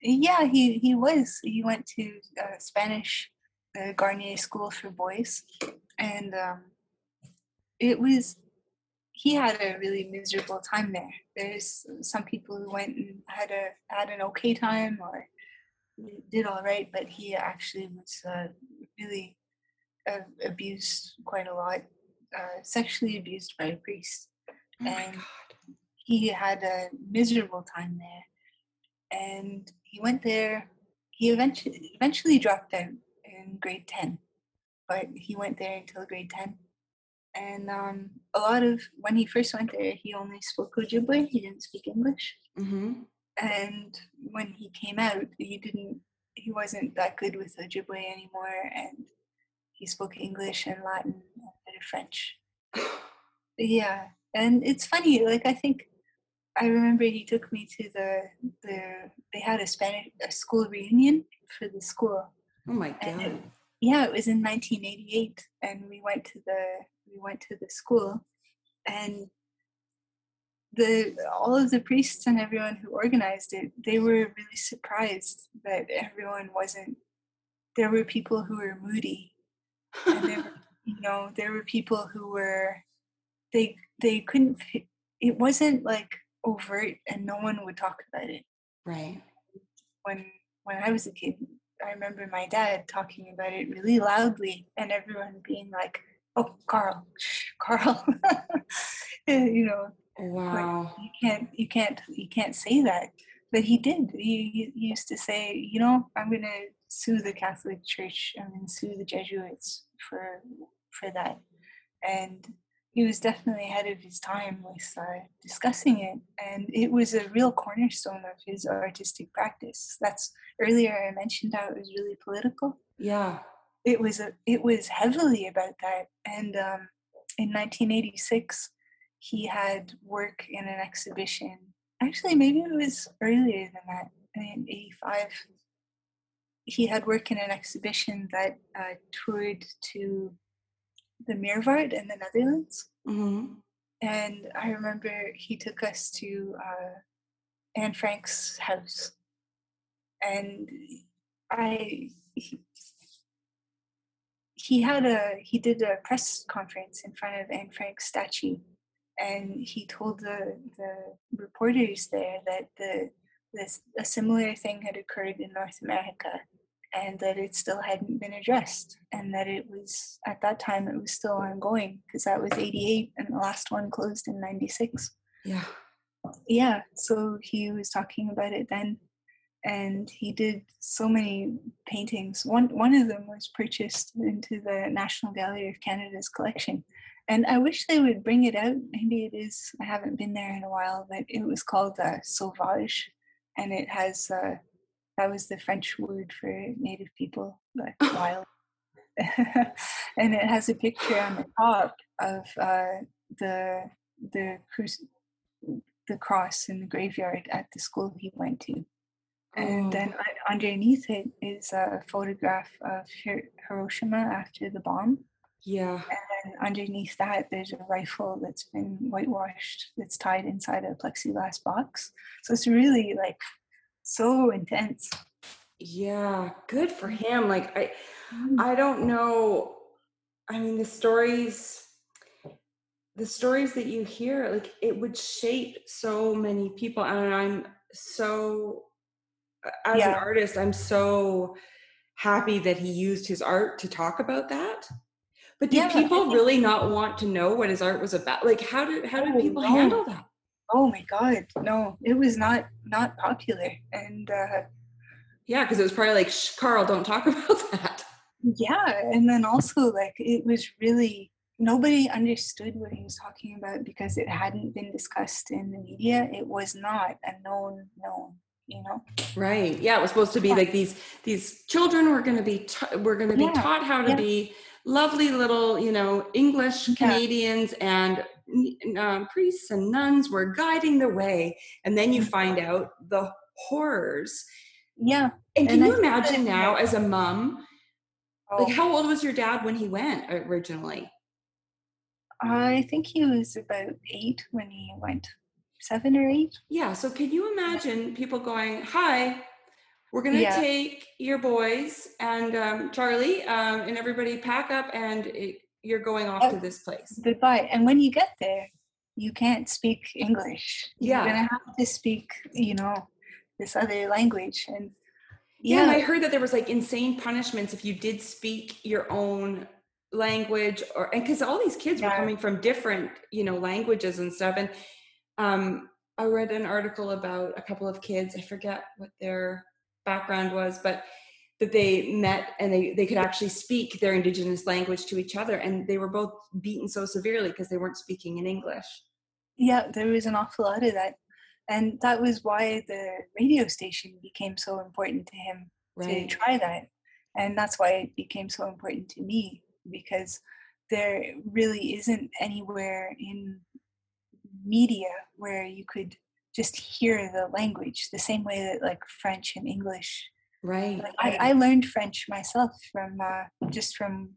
S2: Yeah, he, he was. He went to uh, Spanish uh, Garnier School for Boys. And um, it was, he had a really miserable time there. There's some people who went and had a had an okay time or did all right, but he actually was uh, really uh, abused quite a lot, uh, sexually abused by a priest.
S1: Oh and
S2: he had a miserable time there. And he went there. He eventually eventually dropped out in grade ten, but he went there until grade ten. And um, a lot of when he first went there, he only spoke Ojibwe. He didn't speak English.
S1: Mm-hmm.
S2: And when he came out, he didn't. He wasn't that good with Ojibwe anymore, and he spoke English and Latin and a bit of French. [sighs] yeah, and it's funny like i think i remember he took me to the the they had a spanish a school reunion for the school
S1: oh my god
S2: it, yeah it was in 1988 and we went to the we went to the school and the all of the priests and everyone who organized it they were really surprised that everyone wasn't there were people who were moody. And there were [laughs] you know there were people who were they they couldn't it wasn't like overt and no one would talk about it.
S1: Right.
S2: When when i was a kid i remember my dad talking about it really loudly and everyone being like oh carl [laughs] carl [laughs] you know
S1: wow
S2: you can't you can't you can't say that but he did. He, he used to say, you know, I'm going to sue the Catholic Church. I'm to sue the Jesuits for for that. And he was definitely ahead of his time with uh, discussing it, and it was a real cornerstone of his artistic practice. That's earlier I mentioned how it was really political.
S1: Yeah,
S2: it was a, it was heavily about that. And um, in 1986, he had work in an exhibition. Actually, maybe it was earlier than that. In '85, he had work in an exhibition that uh, toured to the Meerwaard in the Netherlands.
S1: Mm-hmm.
S2: And I remember he took us to uh, Anne Frank's house. And I, he, he had a, he did a press conference in front of Anne Frank's statue. And he told the, the reporters there that the, this, a similar thing had occurred in North America and that it still hadn't been addressed and that it was at that time it was still ongoing because that was 88 and the last one closed in 96
S1: yeah
S2: yeah so he was talking about it then and he did so many paintings one one of them was purchased into the national gallery of canada's collection and i wish they would bring it out maybe it is i haven't been there in a while but it was called uh, sauvage and it has uh, that was the French word for native people, like [laughs] wild. [laughs] and it has a picture on the top of uh, the the cru- the cross in the graveyard at the school he went to. And oh. then underneath it is a photograph of Hiroshima after the bomb.
S1: Yeah.
S2: And then underneath that, there's a rifle that's been whitewashed that's tied inside a plexiglass box. So it's really like so intense
S1: yeah good for him like i
S2: Mm.
S1: i don't know i mean the stories the stories that you hear like it would shape so many people and i'm so as an artist i'm so happy that he used his art to talk about that but did
S2: Yeah,
S1: people really not want to know what his art was about like how did how did
S2: Oh,
S1: people
S2: no.
S1: handle that
S2: Oh my god, no, it was not not popular. And uh
S1: yeah because it was probably like Shh, carl don't talk [laughs] about that
S2: yeah, and then also like it was really nobody understood what he was talking about because it hadn't been discussed in the media. It was not a known known, you know.
S1: Right. Yeah, it was supposed to be
S2: Yeah.
S1: like these these children were going to be ta- were going to be
S2: Yeah,
S1: taught how to
S2: yeah.
S1: be lovely little, you know, English. Canadians and um, priests and nuns were guiding the way, and then you
S2: Mhm.
S1: find out the horrors.
S2: Yeah.
S1: And can
S2: And
S1: you
S2: think that-
S1: imagine now, as a mom,
S2: Oh,
S1: like how old was your dad when he went originally?
S2: I think he was about eight when he went. Seven or eight.
S1: Yeah. So can you imagine people going, "Hi, we're going to
S2: Yeah.
S1: take your boys and um, Charlie um, and everybody pack up, and it, you're going off to
S2: Oh.
S1: this place."
S2: Goodbye. And when you get there, you can't speak English.
S1: Yeah.
S2: You're gonna have to speak, you know, this other language. And
S1: Yeah, and I heard that there was like insane punishments if you did speak your own language or and because all these kids were coming from different you know languages and stuff and um i read an article about a couple of kids i forget what their background was but that they met and they they could actually speak their indigenous language to each other and they were both beaten so severely because they weren't speaking in english
S2: yeah, there was an awful lot of that. And that was why the radio station became so important to him
S1: right
S2: to try that. And that's why it became so important to me because there really isn't anywhere in media where you could just hear the language the same way that like French and English.
S1: right
S2: Like, I, I learned French myself from uh, just from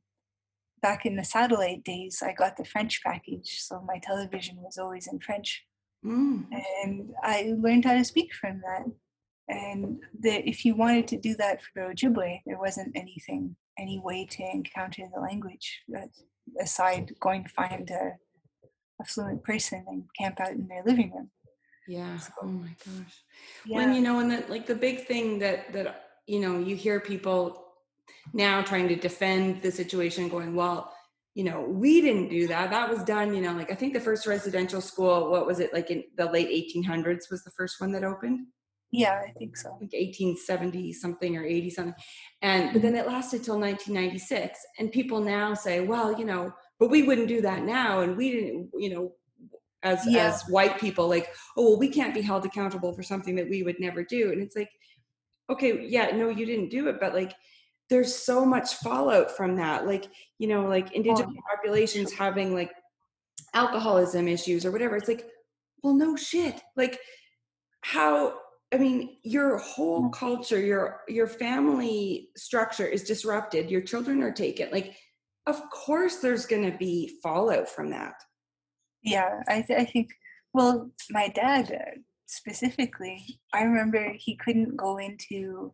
S2: back in the satellite days. I got the French package, so my television was always in French
S1: Mm,
S2: and I learned how to speak from that. And that if you wanted to do that for Ojibwe, there wasn't anything, any way to encounter the language aside going to find a, a fluent person and camp out in their living room.
S1: yeah
S2: So,
S1: oh my gosh
S2: Yeah,
S1: when you know and that like the big thing that that you know you hear people now trying to defend the situation going well you know we didn't do that that was done you know like i think the first residential school what was it like in the late 1800s was the first one that opened
S2: Yeah, I think so.
S1: Like 1870 something or 80 something. And but mm-hmm. then it lasted till 1996. And people now say, well, you know, but we wouldn't do that now. And we didn't, you know, as
S2: Yeah.
S1: as white people, like, oh well, we can't be held accountable for something that we would never do. And it's like, okay, yeah, no, you didn't do it, but like there's so much fallout from that. Like, you know, like oh, indigenous populations having like alcoholism issues or whatever. It's like, well, no shit. Like how I mean, your whole mm. culture, your your family structure is disrupted. Your children are taken. Like, of course, there's going to be fallout from that.
S2: Yeah, I, th- I think, well, my dad uh, specifically, I remember he couldn't go into,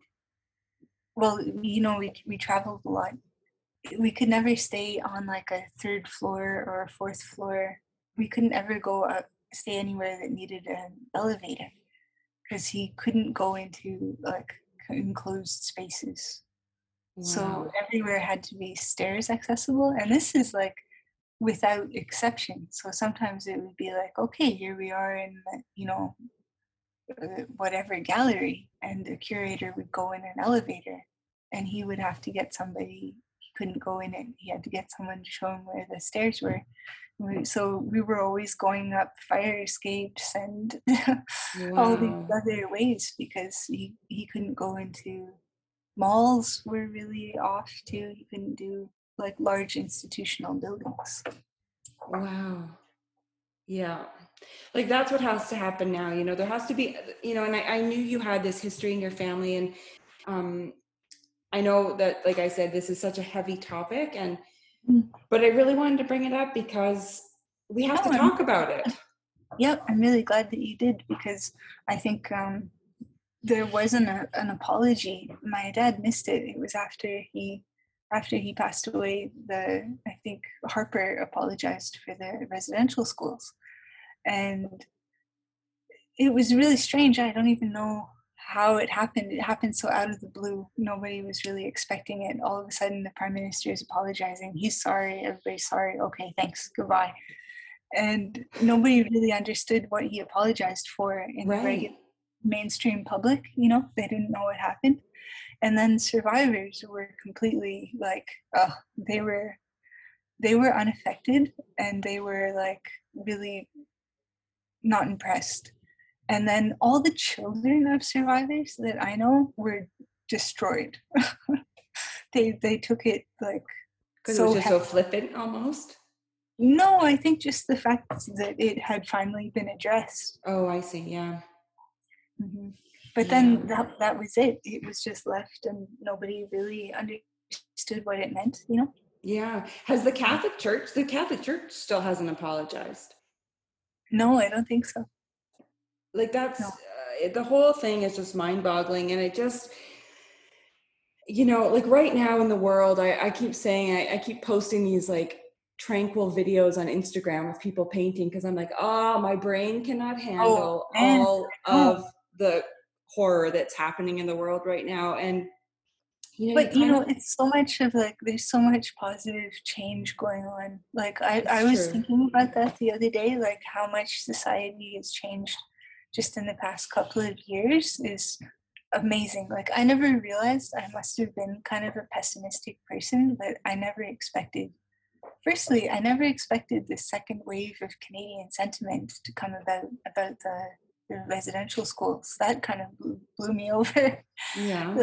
S2: well, you know, we, we traveled a lot. We could never stay on like a third floor or a fourth floor. We couldn't ever go up, stay anywhere that needed an elevator because he couldn't go into like enclosed spaces. So everywhere had to be stairs accessible. And this is like without exception. So sometimes it would be like, okay, here we are in, the, you know, uh, whatever gallery, and the curator would go in an elevator and he would have to get somebody, he couldn't go in it. He had to get someone to show him where the stairs were. So we were always going up fire escapes and [laughs] all these other ways because he, he couldn't go into malls were really off too. You couldn't do like large institutional buildings.
S1: Wow. Yeah. Like that's what has to happen now. You know, there has to be, you know, and I, I knew you had this history in your family. And um, I know that, like I said, this is such a heavy topic. And,
S2: Mm.
S1: but I really wanted to bring it up because we have to
S2: No, I'm-
S1: talk about it. [laughs]
S2: Yep, I'm really glad that you did because I think um, there wasn't a, an apology. My dad missed it. It was after he after he passed away. The I think Harper apologized for the residential schools, and it was really strange. I don't even know how it happened. It happened so out of the blue. Nobody was really expecting it. All of a sudden, the prime minister is apologizing. He's sorry. Everybody's sorry. Okay, thanks. Goodbye. And nobody really understood what he apologized for in the
S1: Right.
S2: regular mainstream public. You know, they didn't know what happened. And then survivors were completely like, oh, they were, they were unaffected, and they were like really not impressed. And then all the children of survivors that I know were destroyed. [laughs] they they took it like
S1: Because
S2: so
S1: it was just
S2: heavy.
S1: so flippant almost.
S2: no, I think just the fact that it had finally been addressed.
S1: Oh, I see. Yeah.
S2: Mhm. But then that that was it. It was just left, and nobody really understood what it meant. You know?
S1: Yeah. Has the Catholic Church, the Catholic Church still hasn't apologized.
S2: No, I don't think so.
S1: like that's
S2: No.
S1: uh, the whole thing is just mind-boggling and it just you know like right now in the world i, I keep saying I, I keep posting these like tranquil videos on instagram of people painting because i'm like oh my brain cannot handle
S2: man,
S1: all of the horror that's happening in the world right now and you know
S2: but you know
S1: of-
S2: it's so much of like there's so much positive change going on like i i was
S1: true.
S2: thinking about that the other day like how much society has changed just in the past couple of years is amazing like i never realized i must have been kind of a pessimistic person but i never expected firstly i never expected the second wave of canadian sentiment to come about about the, the residential schools that kind of blew, blew me [laughs] over
S1: yeah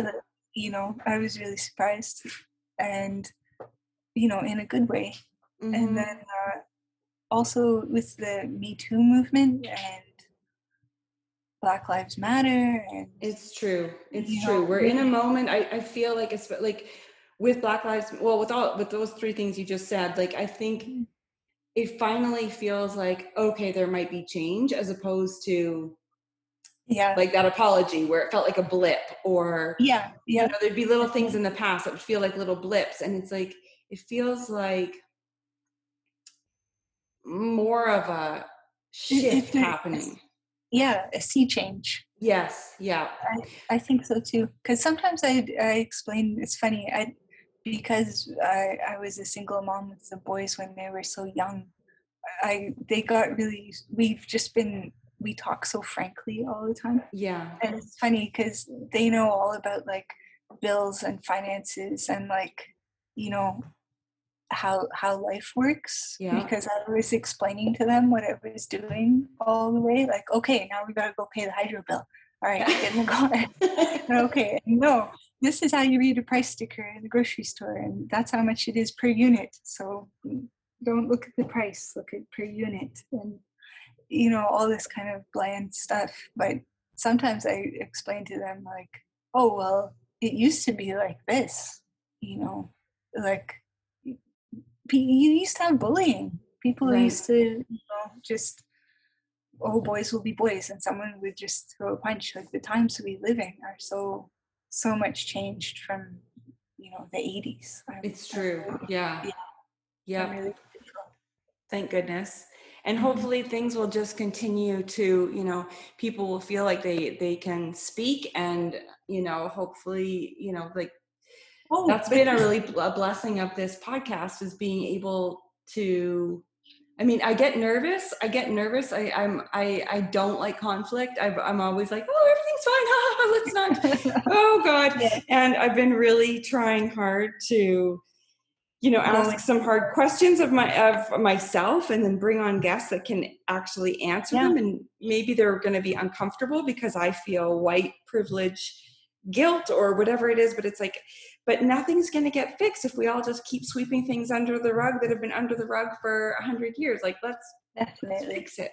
S2: you know, I was really surprised, and you know, in a good way.
S1: mhm.
S2: And then uh, also with the Me Too movement and Black Lives Matter, and
S1: It's true. It's true.
S2: know,
S1: We're in a moment. I, I feel like it's like with Black Lives, well, with all with those three things you just said, like I think
S2: Mm.
S1: It finally feels like okay, there might be change as opposed to
S2: yeah,
S1: like that apology where it felt like a blip or
S2: yeah,
S1: you
S2: yeah,
S1: know, there'd be little things in the past that would feel like little blips, and it's like it feels like more of a shift happening.
S2: yeah, a sea change.
S1: Yes. Yeah.
S2: I think so too. Because sometimes I I explain it's funny. I because I I was a single mom with the boys when they were so young. I they got really we've just been we talk so frankly all the time.
S1: Yeah.
S2: And it's funny because they know all about like bills and finances and like, you know, how how life works.
S1: Yeah.
S2: Because I was explaining to them what I was doing all the way. Like, okay, now we gotta go pay the hydro bill. All right, get in the car. [laughs] okay, no, this is how you read a price sticker in the grocery store, and that's how much it is per unit. So don't look at the price, look at per unit. And you know, all this kind of bland stuff. But sometimes I explain to them, like, oh, well, it used to be like this, you know, like you used to have bullying. People
S1: Right.
S2: used to, you know, just, oh, boys will be boys, and someone would just throw a punch. Like the times we live in are so, so much changed from, you know, the 80s. I'm-
S1: It's true. Yeah.
S2: Yeah.
S1: Yeah.
S2: Really.
S1: Thank goodness. And
S2: Mhm.
S1: hopefully things will just continue to, you know, people will feel like they they can speak and, you know, hopefully, you know, like
S2: Oh,
S1: that's been a really a blessing of this podcast is being able to I mean, I get nervous. I get nervous. I, I'm I I don't like conflict. I've, I'm always like, oh, everything's fine. [laughs] Let's not. [laughs] Oh God.
S2: Yeah.
S1: And I've been really trying hard to, you know, ask
S2: Really?
S1: some hard questions of my of myself, and then bring on guests that can actually answer
S2: Yeah.
S1: them. And maybe they're going to be uncomfortable because I feel white privilege guilt or whatever it is but it's like but nothing's going to get fixed if we all just keep sweeping things under the rug that have been under the rug for a hundred years like let's, let's
S2: definitely.
S1: fix it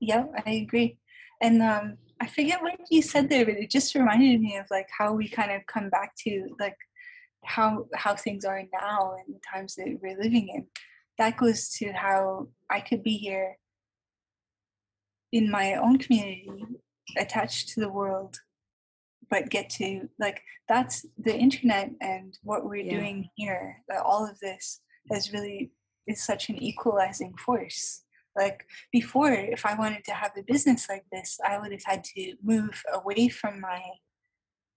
S2: Yeah, I agree. And um, I forget what you said there, but it just reminded me of like how we kind of come back to like how how things are now and the times that we're living in. That goes to how I could be here in my own community, attached to the world, but get to like that's the internet and what we're
S1: Yeah.
S2: doing here. That all of this has really is such an equalizing force. Like before if i wanted to have a business like this i would have had to move away from my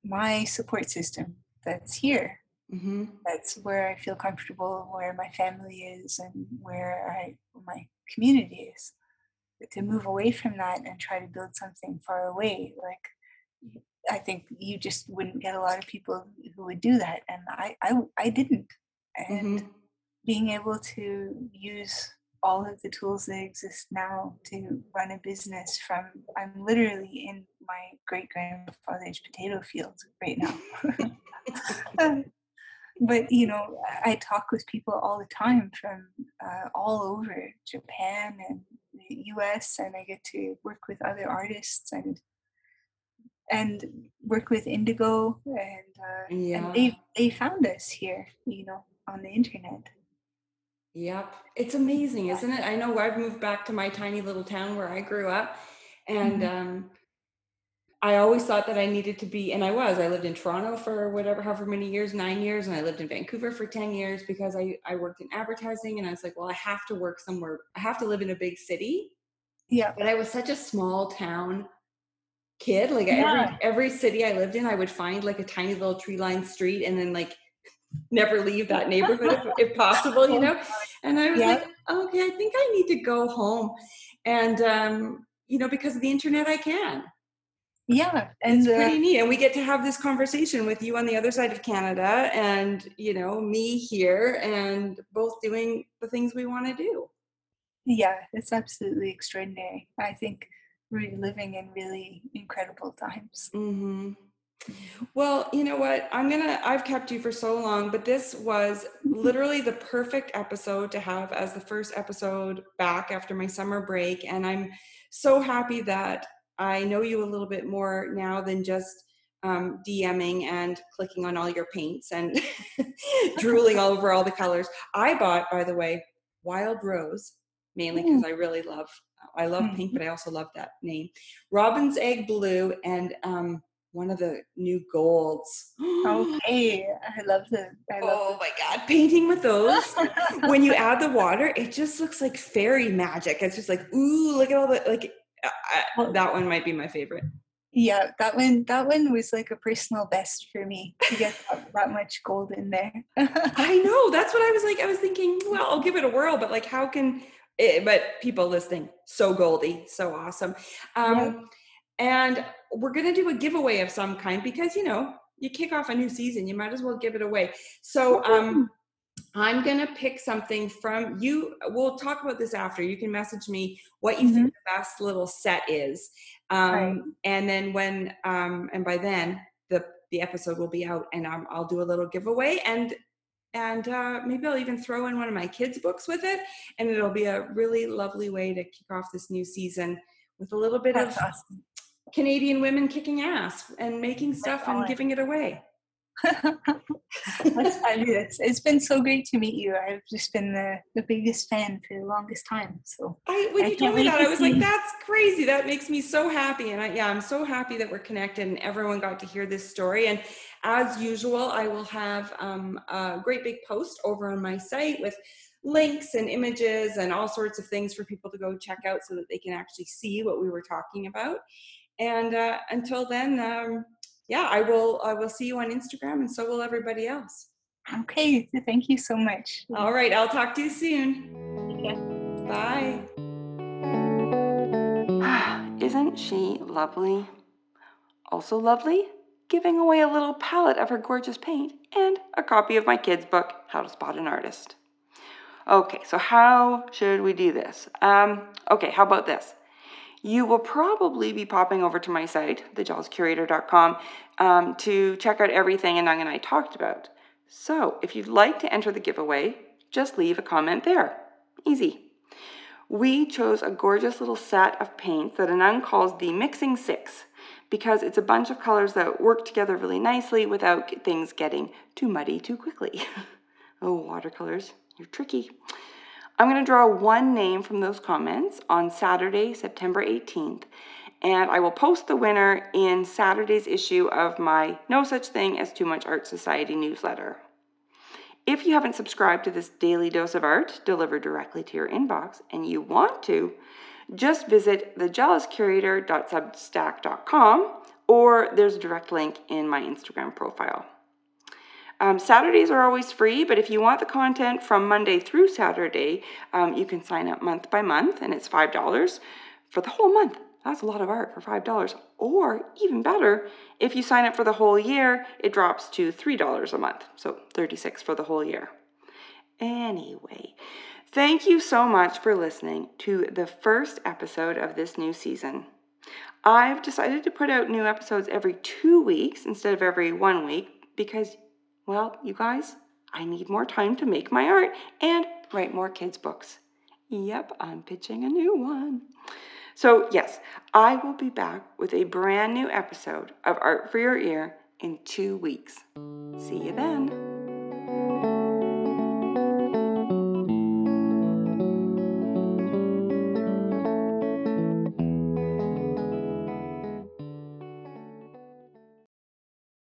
S2: my support system that's here.
S1: Hmm
S2: that's where i feel comfortable where my family is and where i my community is. But to move away from that and try to build something far away like i think you just wouldn't get a lot of people who would do that and i i, I didn't. And
S1: hmm
S2: being able to use all of the tools that exist now to run a business from i'm literally in my great grandfather's potato field right now. [laughs] Um, but you know i talk with people all the time from uh, all over japan and the us and i get to work with other artists and and work with indigo and uh,
S1: yeah.
S2: and they they found us here you know on the internet
S1: Yep. It's amazing, isn't it? I know I've moved back to my tiny little town where I grew up and
S2: Mhm.
S1: um I always thought that I needed to be and I was. I lived in Toronto for whatever however many years, 9 years and I lived in Vancouver for 10 years because I I worked in advertising and I was like, well, I have to work somewhere. I have to live in a big city.
S2: yeah
S1: But I was such a small town kid. Like
S2: Yeah.
S1: every every city I lived in, I would find like a tiny little tree-lined street and then like never leave that neighborhood if, if possible, you [laughs] know? And I was
S2: Yeah.
S1: like, okay, I think I need to go home. And um, you know, because of the internet I can.
S2: yeah and
S1: It's
S2: uh,
S1: pretty neat. And we get to have this conversation with you on the other side of Canada and, you know, me here and both doing the things we want to do.
S2: yeah it's absolutely extraordinary i think we're living in really incredible times
S1: hmm Well, you know what? I'm going to, I've kept you for so long, but this was [laughs] literally the perfect episode to have as the first episode back after my summer break. And I'm so happy that I know you a little bit more now than just um, DMing and clicking on all your paints and [laughs] drooling all over all the colors. I bought, by the way, Wild Rose, mainly because I really love, I love pink, but I also love that name. Robin's Egg Blue and um, one of the new golds. [gasps]
S2: okay i love the i
S1: Oh
S2: love
S1: my God, painting with those. [laughs] when you add the water, it just looks like fairy magic. It's just like, ooh, look at all the, like, I, I- that one might be my favorite.
S2: yeah that one that one was like a personal best for me to get that, that much gold in there [laughs]
S1: I know. That's what I was like. I was thinking, well, I'll give it a whirl, but like, how can it, but people listening, so Goldie, so awesome. Um,
S2: Yeah.
S1: And we're going to do a giveaway of some kind because, you know, you kick off a new season, you might as well give it away. So, um, I'm going to pick something from you. We'll talk about this after. You can message me what you think the best little set is. Um,
S2: Right.
S1: And then when, um, and by then, the, the episode will be out and um, I'll do a little giveaway and and uh, maybe I'll even throw in one of my kids' books with it, and it'll be a really lovely way to kick off this new season with a little bit
S2: That's
S1: of
S2: awesome.
S1: Canadian women kicking ass and making stuff and giving it away.
S2: That's fabulous. It's been so great to meet you. I've just been the, the biggest fan for the longest time. So
S1: I when
S2: I
S1: you told me that, I was like, "That's crazy! That makes me so happy." And I, yeah, I'm so happy that we're connected and everyone got to hear this story. And as usual, I will have um, a great big post over on my site with links and images and all sorts of things for people to go check out so that they can actually see what we were talking about. And uh, until then, um, yeah, I will. I will see you on Instagram, and so will everybody else.
S2: okay, thank you so much.
S1: All right, I'll talk to you soon.
S2: Okay.
S1: Bye. [sighs] Isn't she lovely? Also lovely, giving away a little palette of her gorgeous paint and a copy of my kids' book, How to Spot an Artist. Okay, so how should we do this? Um, okay, how about this? You will probably be popping over to my site, thejealouscurator.com, um, to check out everything Anong and I talked about. So if you'd like to enter the giveaway, just leave a comment there. Easy. We chose a gorgeous little set of paints that Anong calls the Mixing Six because it's a bunch of colors that work together really nicely without things getting too muddy too quickly. [laughs] oh, watercolors, you're tricky. I'm going to draw one name from those comments on Saturday, September 18th, and I will post the winner in Saturday's issue of my No Such Thing as Too Much Art Society newsletter. If you haven't subscribed to this daily dose of art delivered directly to your inbox and you want to, just visit thejealouscurator.substack.com or there's a direct link in my Instagram profile. Um, Saturdays are always free, but if you want the content from Monday through Saturday, um, you can sign up month by month and it's $5 for the whole month. That's a lot of art for $5. Or even better, if you sign up for the whole year, it drops to $3 a month. So 36 for the whole year. Anyway, thank you so much for listening to the first episode of this new season. I've decided to put out new episodes every two weeks instead of every one week because, well, you guys, I need more time to make my art and write more kids' books. Yep, I'm pitching a new one. So, yes, I will be back with a brand new episode of Art for Your Ear in two weeks. See you then.